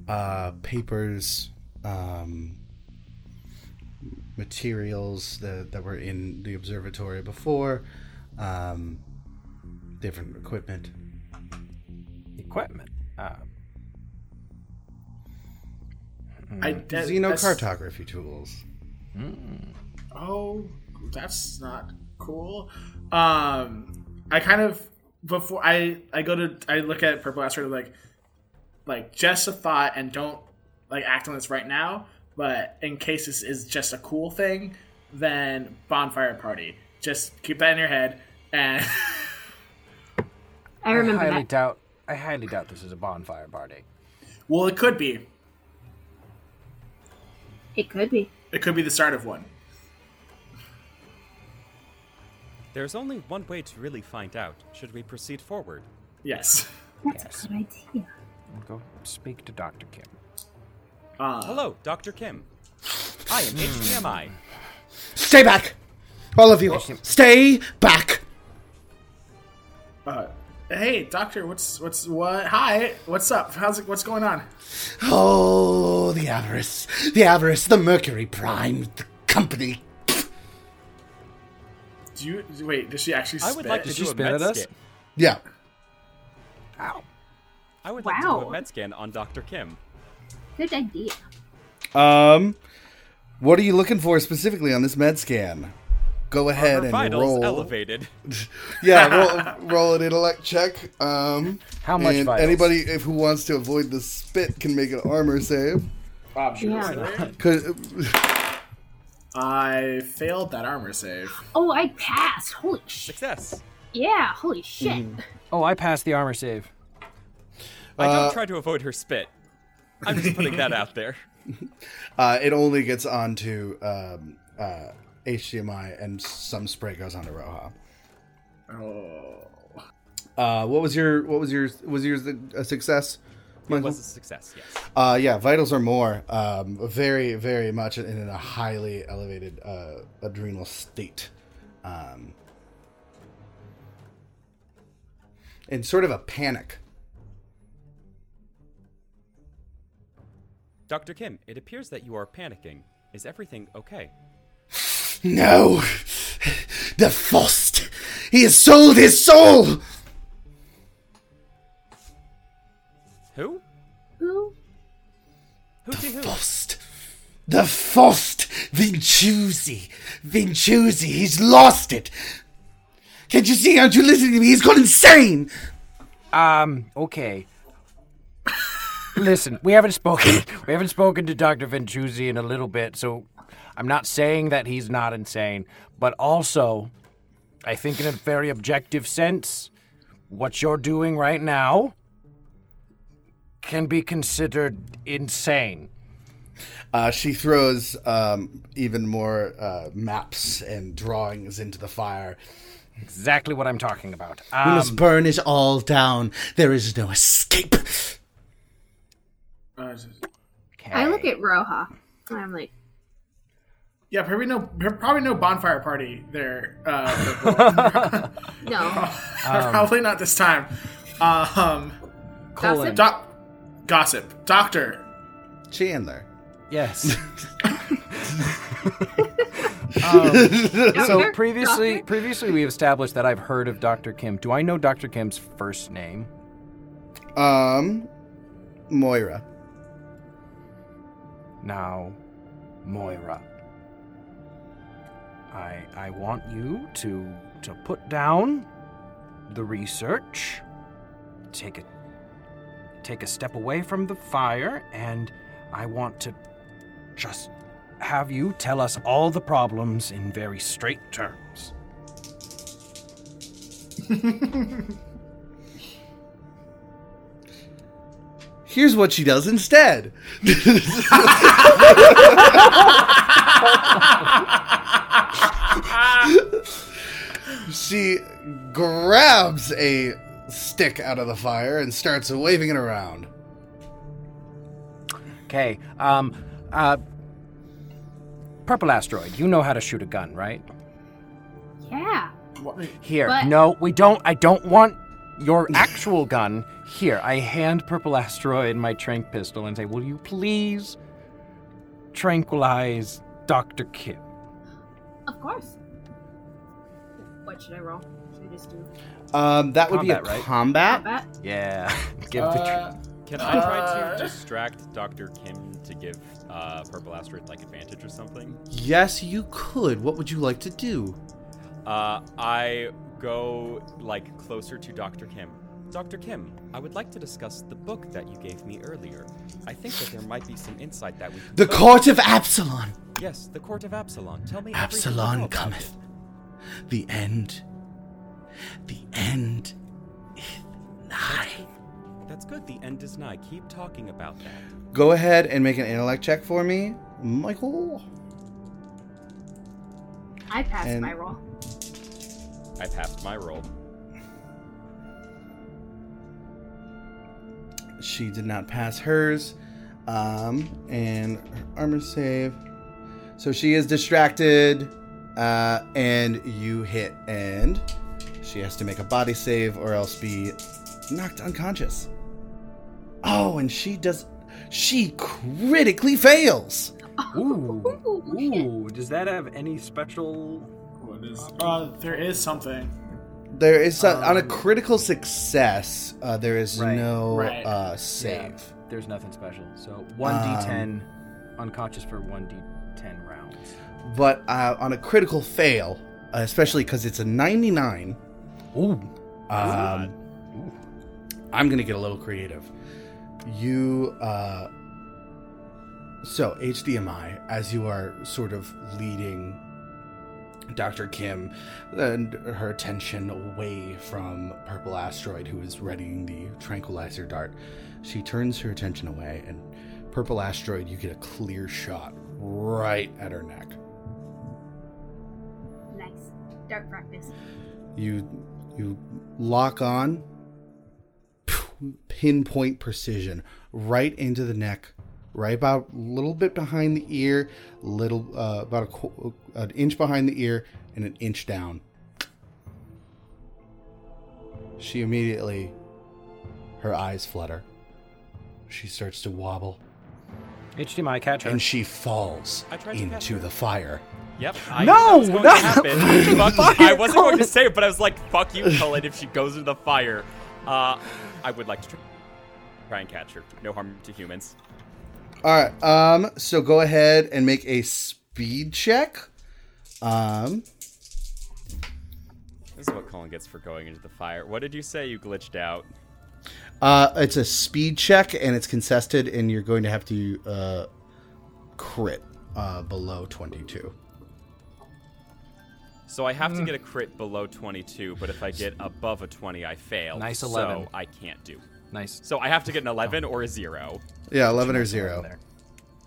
Uh, papers, um, materials that, that were in the observatory before, um, different equipment. Equipment. Uh, I that- that's- Xenocartography tools. Oh, that's not cool. Um, I kind of before I I go to I look at Purple Asteroid like like just a thought and don't like act on this right now. But in case this is just a cool thing, then bonfire party. Just keep that in your head and I remember I highly that. doubt. I highly doubt this is a bonfire party. well, it could be. It could be. It could be the start of one. There's only one way to really find out. Should we proceed forward? Yes. That's Yes. a good idea. Go speak to Doctor Kim. Uh, Hello, Dr. Kim. I am HDMI. Stay back! All of you, stay back! uh, hey, doctor, what's what's what? Hi, what's up? How's it? What's going on? Oh, the avarice, the avarice, the Mercury Prime, the company. Do you wait? Does she actually? I would spit? like to Did do she a spit med at us? scan. Yeah. Ow. I would like to do Wow. a med scan on Dr. Kim. Good idea. Um, what are you looking for specifically on this med scan? Go ahead Her and vitals roll. elevated. Yeah, roll, roll an intellect check. Um, How much and vitals? anybody if, who wants to avoid the spit can make an armor save. Bob, shoot Yeah. us. 'Cause- I failed that armor save. Oh, I passed. Holy shit. Success. Yeah, holy shit. Oh, I passed the armor save. I Uh, don't try to avoid her spit. I'm just putting that out there. uh, it only gets onto um, uh, HDMI, and some spray goes onto Roja. Oh. Uh, what was your what was your was yours a success? It was a success, yes. Uh, yeah, vitals are more um, very, very much in a highly elevated uh, adrenal state, um, in sort of a panic. Dr. Kim, it appears that you are panicking. Is everything okay? No, the Faust, he has sold his soul. Who? Who? Who to who? Faust, the Faust, Vincuzzi, Vincuzzi, he's lost it. Can't you see? Aren't you listening to me? He's gone insane. Um, okay. Listen, we haven't spoken we haven't spoken to Dr. Vincuzzi in a little bit, so I'm not saying that he's not insane, but also I think in a very objective sense, what you're doing right now can be considered insane. Uh, she throws um, even more uh, maps and drawings into the fire. Exactly what I'm talking about. We Um, must burn it all down. There is no escape. Just- I look at Roja. And I'm like, yeah, probably no, probably no bonfire party there. Uh, no. probably not this time. Um, colon. doc, gossip, doctor. Chandler. Yes. Um, so previously, Doctor? previously we have established that I've heard of Dr. Kim. Do I know Dr. Kim's first name? Um, Moira. Now, Moira. I I want you to to put down the research. Take a take a step away from the fire and I want to just have you tell us all the problems in very straight terms. Here's what she does instead. she grabs a stick out of the fire and starts waving it around. Okay. Um uh Purple asteroid, you know how to shoot a gun, right? Yeah. Here. But- No, we don't. I don't want your actual gun. Here, I hand Purple Asteroid my trank pistol and say, Will you please tranquilize Dr. Kim? Of course. What should I roll? Should I just do Um, that would Combat, be a right? combat. combat? Yeah. Give the tr- Uh, Can I try Uh, to distract Dr. Kim to give uh, Purple Asteroid like advantage or something? Yes, you could. What would you like to do? Uh, I go like closer to Dr. Kim. Dr. Kim, I would like to discuss the book that you gave me earlier. I think that there might be some insight that we can The glean. court of Absalon. Yes, the court of Absalon. Tell me everything Absalon cometh. The end. The end is nigh. That's good. The end is nigh. Keep talking about that. Go ahead and make an intellect check for me, Michael. I passed And- my roll. I passed my roll. She did not pass hers. Um, and her armor save. So she is distracted. Uh, and you hit, and she has to make a body save or else be knocked unconscious. Oh, and she does. She critically fails. Ooh. Ooh, Does that have any special. what is? Uh, there is something. There is a, on a Um, critical success. Uh, there is Right, no right. uh, save. There's nothing special. So 1d10 unconscious for 1d10 rounds. But uh, on a critical fail, uh, especially because it's a 99, Ooh. um, I'm going to get a little creative. You, uh, so HDMI, as you are sort of leading Dr. Kim and her attention away from Purple Asteroid, who is readying the tranquilizer dart, she turns her attention away, and Purple Asteroid, you get a clear shot right at her neck. Nice. Dark practice. you you lock on. Pinpoint precision. Right into the neck. Right about a little bit behind the ear. Little uh, about a qu- an inch behind the ear and an inch down. She immediately her eyes flutter. She starts to wobble HDMI catch her. and she falls I tried to catch into the fire Yep. I No, knew that was going no. to happen. Fuck- I wasn't going to say it, but I was like, "Fuck you, Colin." If she goes into the fire, uh, I would like to try and catch her. No harm to humans. All right. Um. So go ahead and make a speed check. Um. This is what Colin gets for going into the fire. What did you say? You glitched out. Uh. It's a speed check, and it's contested, and you're going to have to uh, crit uh, below twenty-two. So I have to get a crit below 22, but if I get above a 20, I fail. Nice 11. So I can't do. nice. So I have to get an 11 or a 0. Yeah, eleven or zero. There.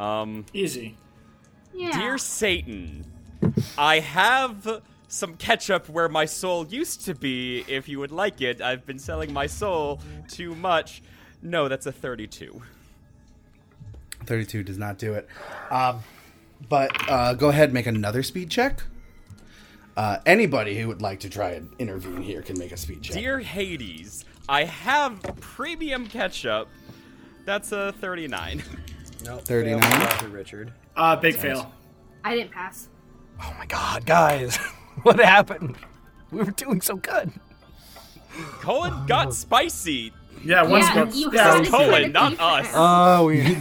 Um, Easy. Yeah. Dear Satan, I have some ketchup where my soul used to be. If you would like it, I've been selling my soul too much. No, that's a 32. Thirty-two does not do it. Um. But uh, go ahead and make another speed check. Uh, anybody who would like to try and intervene here can make a speed check. Dear Hades, I have premium ketchup. That's a 39. Nope. 39. fail. Richard. Uh, big fail. I didn't pass. Oh my god, guys. what happened? We were doing so good. Colin got spicy. Yeah, once yeah, more. you yeah, had to Colin, not us. Oh, we.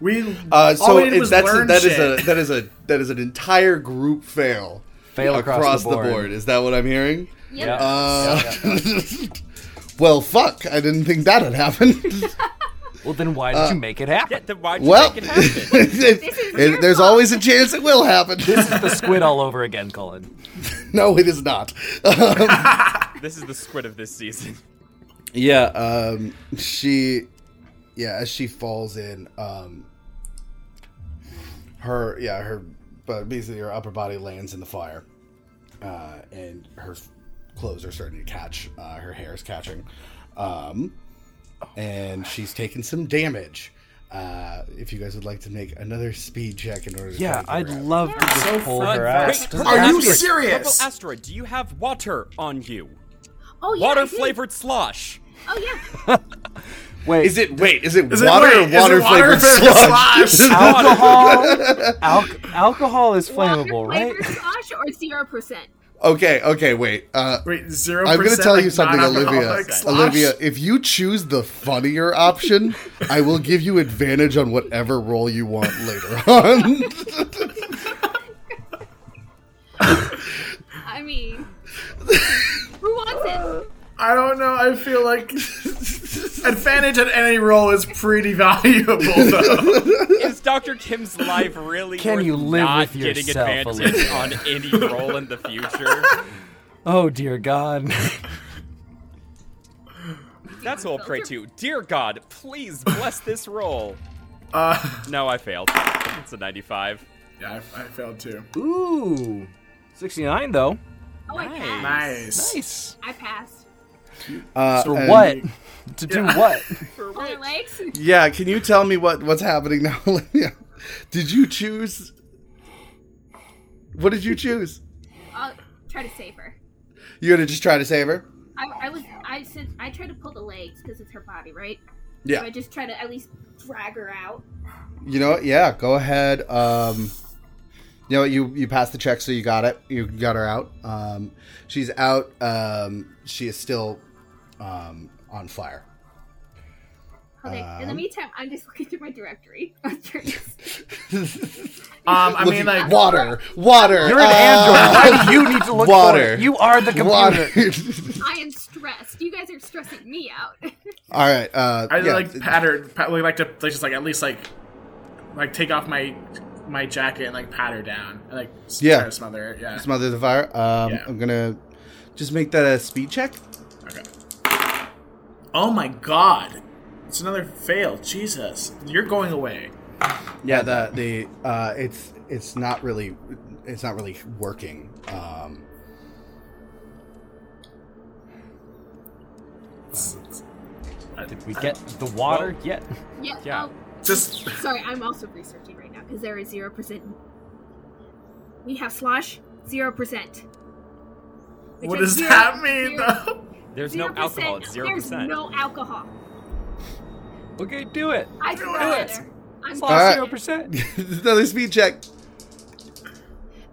we. Uh, so all we did it, was that's a, learn that is shit. a that is a that is an entire group fail. Fail across the board. Is that what I'm hearing? Yep. Yeah. Uh, well, fuck! I didn't think that had happened. Well, then why did you make it happen? Yeah, then why'd you well, make it happen? it- is it- there's fault. always a chance it will happen. This is the squid all over again, Colin. no, it is not. this is the squid of this season. yeah, um, she, yeah, as she falls in, um, her, yeah, her, but basically her upper body lands in the fire, uh, and her clothes are starting to catch. Uh, her hair is catching, um, and she's taking some damage. Uh, if you guys would like to make another speed check in order to Yeah, I'd get her out. love to just So pull fun. her Wait, out. Wait, Are you Asteroid, serious? Purple asteroid, do you have water on you? Oh yeah. Water flavored slosh. Oh yeah. Wait, Is it wait? Is it Is it- water wait, or is water water flavored flavored slush? slush? alcohol? Al- alcohol is flammable, Water right? flavored slush or zero percent. Okay, okay, wait. Uh, Wait, zero. I'm going to tell you something, Olivia. non-alcoholic? Olivia, if you choose the funnier option, I will give you advantage on whatever role you want later on. I mean, who wants it? I don't know. I feel like advantage at any roll is pretty valuable, though. Is Dr. Kim's life really Can worth you live not with getting yourself, advantage Olivia? on any role in the future? Oh dear God. That's who I'll pray to. Dear God, please bless this roll. Uh, No, I failed. It's a 95. yeah, I, I failed too. Ooh, 69 though. Oh, I Nice. passed. Nice. Nice. I passed. Uh, For and- what? To do what? For On which? legs. Yeah, can you tell me what what's happening now, Olivia? Did you choose? What did you choose? I'll try to save her. You're gonna just try to save her? I, I was I said I tried to pull the legs because it's her body, right? So Yeah. I just try to at least drag her out. You know what? Yeah, go ahead. Um, you know what? You you passed the check, so you got it. You got her out. Um, she's out. Um, she is still um, on fire. Okay. In the Um, meantime, I'm just looking through my directory. I'm trying to- Um, I Looking- mean, like, water, water. You're an uh, android. Why do you need to look water. for it? You are the computer. Water. I am stressed. You guys are stressing me out. All right. Uh, I yeah, like pat her. Pat, like, like to like, just like at least like like take off my my jacket and like pat her down and like Yeah. smother it. Yeah. smother the fire. Um, Yeah. I'm gonna just make that a speed check. Okay. Oh my god. It's another fail. Jesus. You're going away. Yeah, the the uh, it's it's not really it's not really working. Um, Did we get the water yet? yeah. Yeah. Oh, Just sorry, I'm also researching right now because there is zero percent. We have slosh zero percent. what does that mean though? There's no alcohol. It's 0%. No alcohol. Okay, do it. I Do it. better. I'm zero percent. another speed check.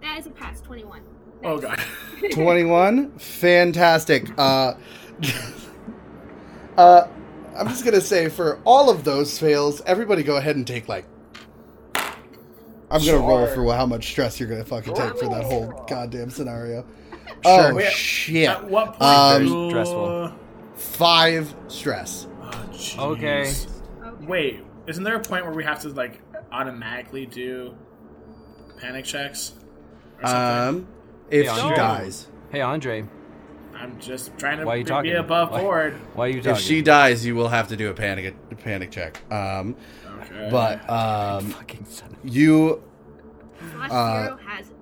That is a pass. Twenty-one. Oh god. 21 fantastic uh uh i'm just gonna say for all of those fails everybody go ahead and take like i'm gonna roll Sure. for how much stress you're gonna fucking take for that whole goddamn scenario Sure. oh Wait, shit At what point? Um, do- stressful. five stress Oh, jeez. Okay. Okay. Wait, isn't there a point where we have to like automatically do panic checks? Or um if Hey, she Andre. dies Hey, Andre, I'm just trying to why are you be talking? above Why- board. why are you talking? if she dies you will have to do a panic a panic check um Okay. but um Fucking son of- you Slosh Uh, zero has no alcohol.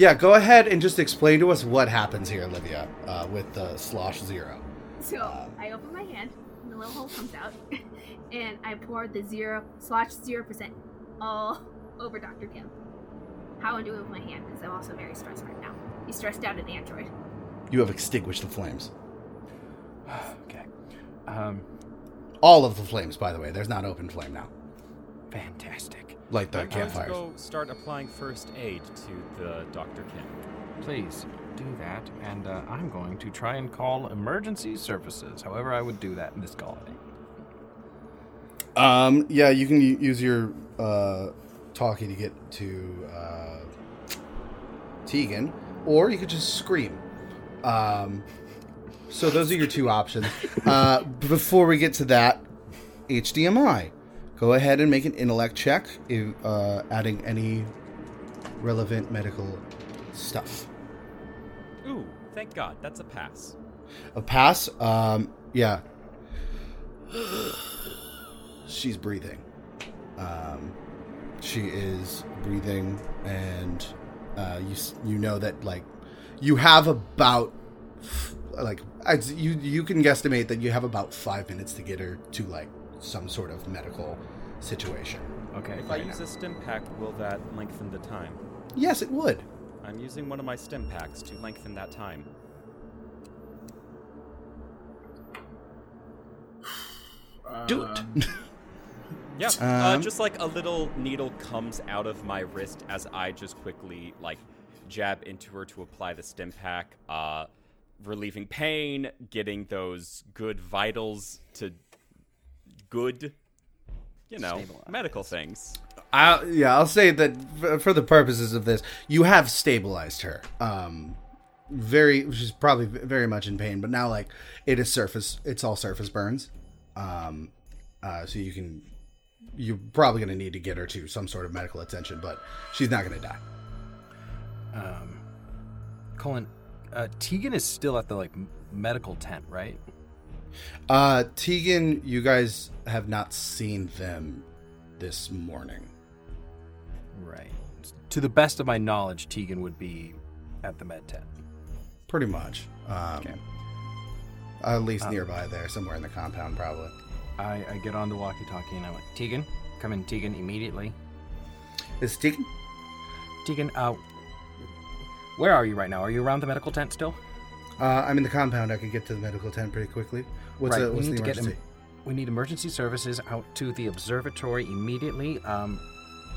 Yeah, go ahead and just explain to us what happens here, Olivia, uh, with the slosh zero. So I open my hand, and the little hole comes out, and I pour the zero slosh zero percent all over Dr. Kim. How I do it with my hand because I'm also very stressed right now. He's stressed out an android. You have extinguished the flames. Okay. Um, All of the flames, by the way. There's not open flame now, fantastic. Like the I'm going to go start applying first aid to the Dr. Kim. Please do that, and uh, I'm going to try and call emergency services. However, I would do that in this colony. Um, yeah, you can use your uh, talkie to get to uh, Tegan, or you could just scream. Um, so those are your two options. Uh, before we get to that, HDMI. Go ahead and make an intellect check, if, uh, adding any relevant medical stuff. Ooh, thank God. That's a pass. A pass. Um, yeah. She's breathing. Um, she is breathing, and uh, you you know that like you have about like you you can guesstimate that you have about five minutes to get her to like some sort of medical situation. Okay, if right I use now. a stim pack, will that lengthen the time? Yes, it would. I'm using one of my stim packs to lengthen that time. Do it. Um, yeah, uh, um, uh, just like a little needle comes out of my wrist as I just quickly like jab into her to apply the stim pack, uh, relieving pain, getting those good vitals to good, you know, Stabilize. medical things. I, yeah, I'll say that f- for the purposes of this, you have stabilized her. Um, very, she's probably very much in pain, but now like it is surface. It's all surface burns. Um, uh, so you can, you're probably going to need to get her to some sort of medical attention, but she's not going to die. Um, Colin, uh, Tegan is still at the like medical tent, right? Uh, Tegan, you guys have not seen them this morning. Right. To the best of my knowledge, Tegan would be at the med tent. Pretty much. Um, Okay. At least nearby there, somewhere in the compound, probably. I, I get on the walkie-talkie and I went, Tegan, come in, Tegan, immediately. Is Tegan? Tegan, uh, where are you right now? Are you around the medical tent still? Uh, I'm in the compound. I can get to the medical tent pretty quickly. What's, Right, the, we what's the need to get emergency? em- we need emergency services out to the observatory immediately. Um,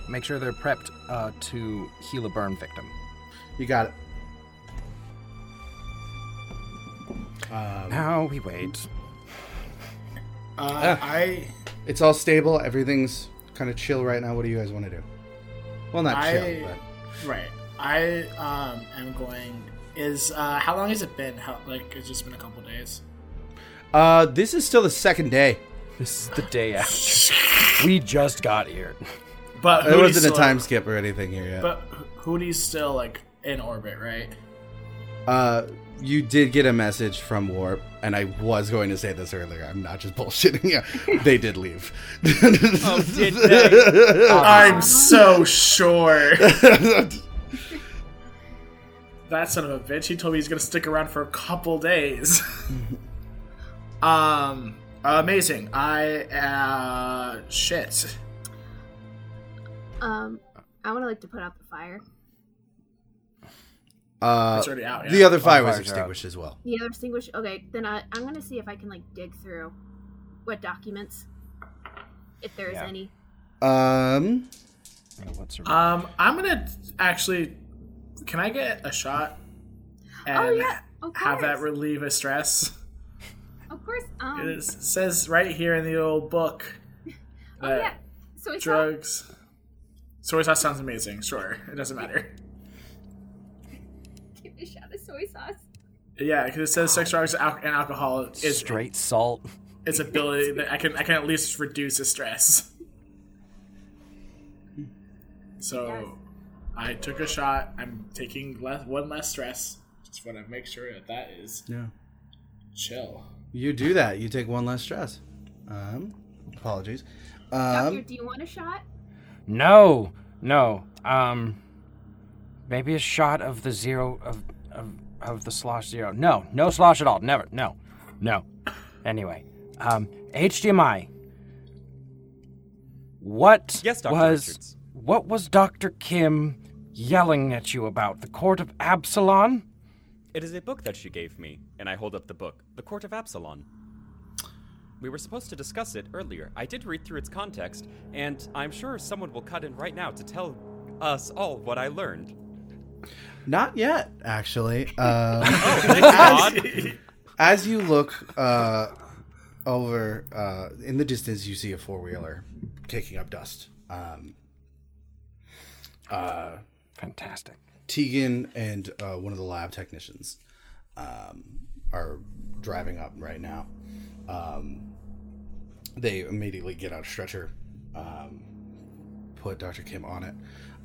make sure they're prepped uh, to heal a burn victim. You got it. Um, Now we wait. Uh, I it's all stable. Everything's kind of chill right now. What do you guys want to do? Well, not I- chill, but right. I um am going. Is uh how long has it been? How like it's just been a couple days. uh, this is still the second day. This is the day after. we just got here. But There Hootie's wasn't a time skip or anything here yet. But Hootie's still like in orbit, right? Uh, you did get a message from Warp, and I was going to say this earlier. I'm not just bullshitting you. they did leave. Oh, did they? I'm so sure. That son of a bitch. He told me he's gonna stick around for a couple days. um, amazing. I uh shit. Um, I want to like to put out the fire. Uh, It's already out. Yeah. the other fire was fires are out. extinguished as well. The other extinguished. Okay, then I, I'm gonna see if I can like dig through what documents, if there is Yeah. any. Um, What's Um, I'm gonna actually. Can I get a shot? And oh yeah, of course. Have that relieve a stress. of course. Um. It is- says right here in the old book. oh that yeah. So it's Drugs. Soy sauce sounds amazing. Sure, it doesn't matter. Give me a shot of soy sauce. Yeah, because it says sex, drugs, al- and alcohol is Straight salt. its ability that I can I can at least reduce the stress. So, Yes. I took a shot. I'm taking less, one less stress. Just want to make sure that that is yeah. chill. You do that. You take one less stress. Um, apologies. Doctor, Um, do you want a shot? No, no. Um, maybe a shot of the zero of of of the slosh zero. No, no slosh at all. Never. No, no. Anyway, um, HDMI. What Yes, Dr. was Richards. what was Doctor Kim yelling at you about? The Court of Absalon? It is a book that she gave me, and I hold up the book, The Court of Absalon. We were supposed to discuss it earlier. I did read through its context, and I'm sure someone will cut in right now to tell us all what I learned. not yet, actually. Um, Oh, thank God. as you look uh, over uh, in the distance, you see a four wheeler kicking up dust. Um, uh, Fantastic. Tegan and uh, one of the lab technicians um, are driving up right now. Um, they immediately get out a stretcher, um, put Dr. Kim on it,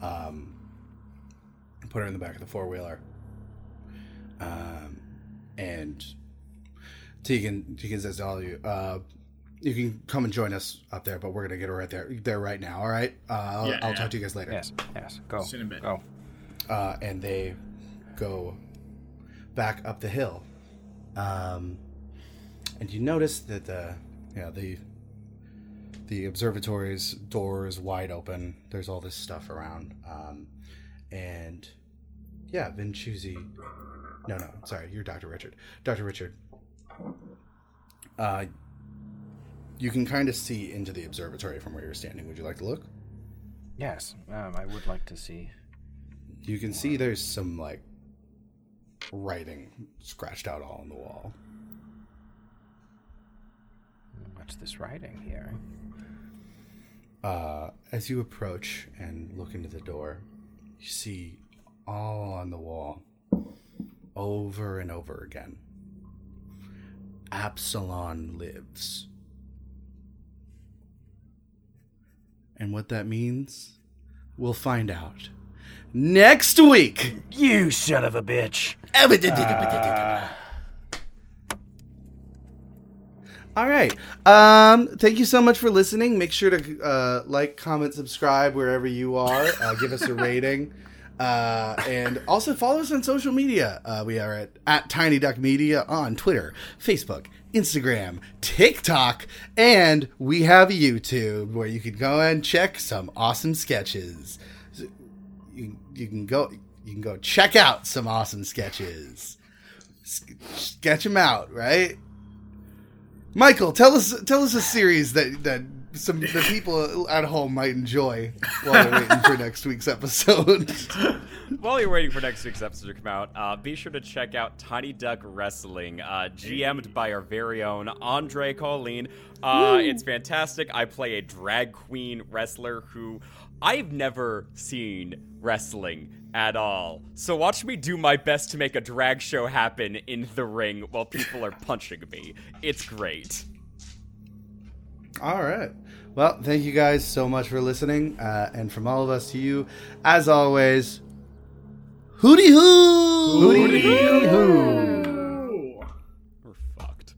um, put her in the back of the four wheeler, um, and Tegan Tegan says to all of you, uh, "You can come and join us up there, but we're gonna get her right there there right now. All right? Uh, I'll, Yeah, I'll yeah. talk to you guys later." Yes, yes. Go. In a bit. Go. uh, and they go back up the hill. Um, and you notice that the you know the the observatory's door is wide open. There's all this stuff around, um, and yeah, Vinchuzi. No, no, sorry, you're Dr. Richard. Dr. Richard. Uh, you can kind of see into the observatory from where you're standing. Would you like to look? Yes, um, I would like to see. You can see there's some like writing scratched out all on the wall. What's this writing here? Uh, as you approach and look into the door, you see all on the wall, over and over again. Absalon lives. And what that means, we'll find out next week. You son of a bitch! All right. Um, thank you so much for listening. Make sure to uh, like, comment, subscribe wherever you are. Uh, give us a rating. Uh, and also follow us on social media. Uh, we are at, at Tiny Duck Media on Twitter, Facebook, Instagram, TikTok, and we have YouTube where you can go and check some awesome sketches. You, you can go you can go check out some awesome sketches. Sketch them out, right? Michael, tell us tell us a series that that some the people at home might enjoy while they're waiting for next week's episode. While you're waiting for next week's episode to come out, uh, be sure to check out Tiny Duck Wrestling, uh, GM'd by our very own Andre Colleen. Uh, it's fantastic. I play a drag queen wrestler who I've never seen wrestling at all. So watch me do my best to make a drag show happen in the ring while people are punching me. It's great. All right. Well, thank you guys so much for listening, uh, and from all of us to you, as always, hooty hoo, Hooty hoo. We're fucked.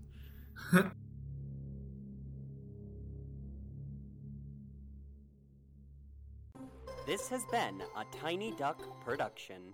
This has been a Tiny Duck production.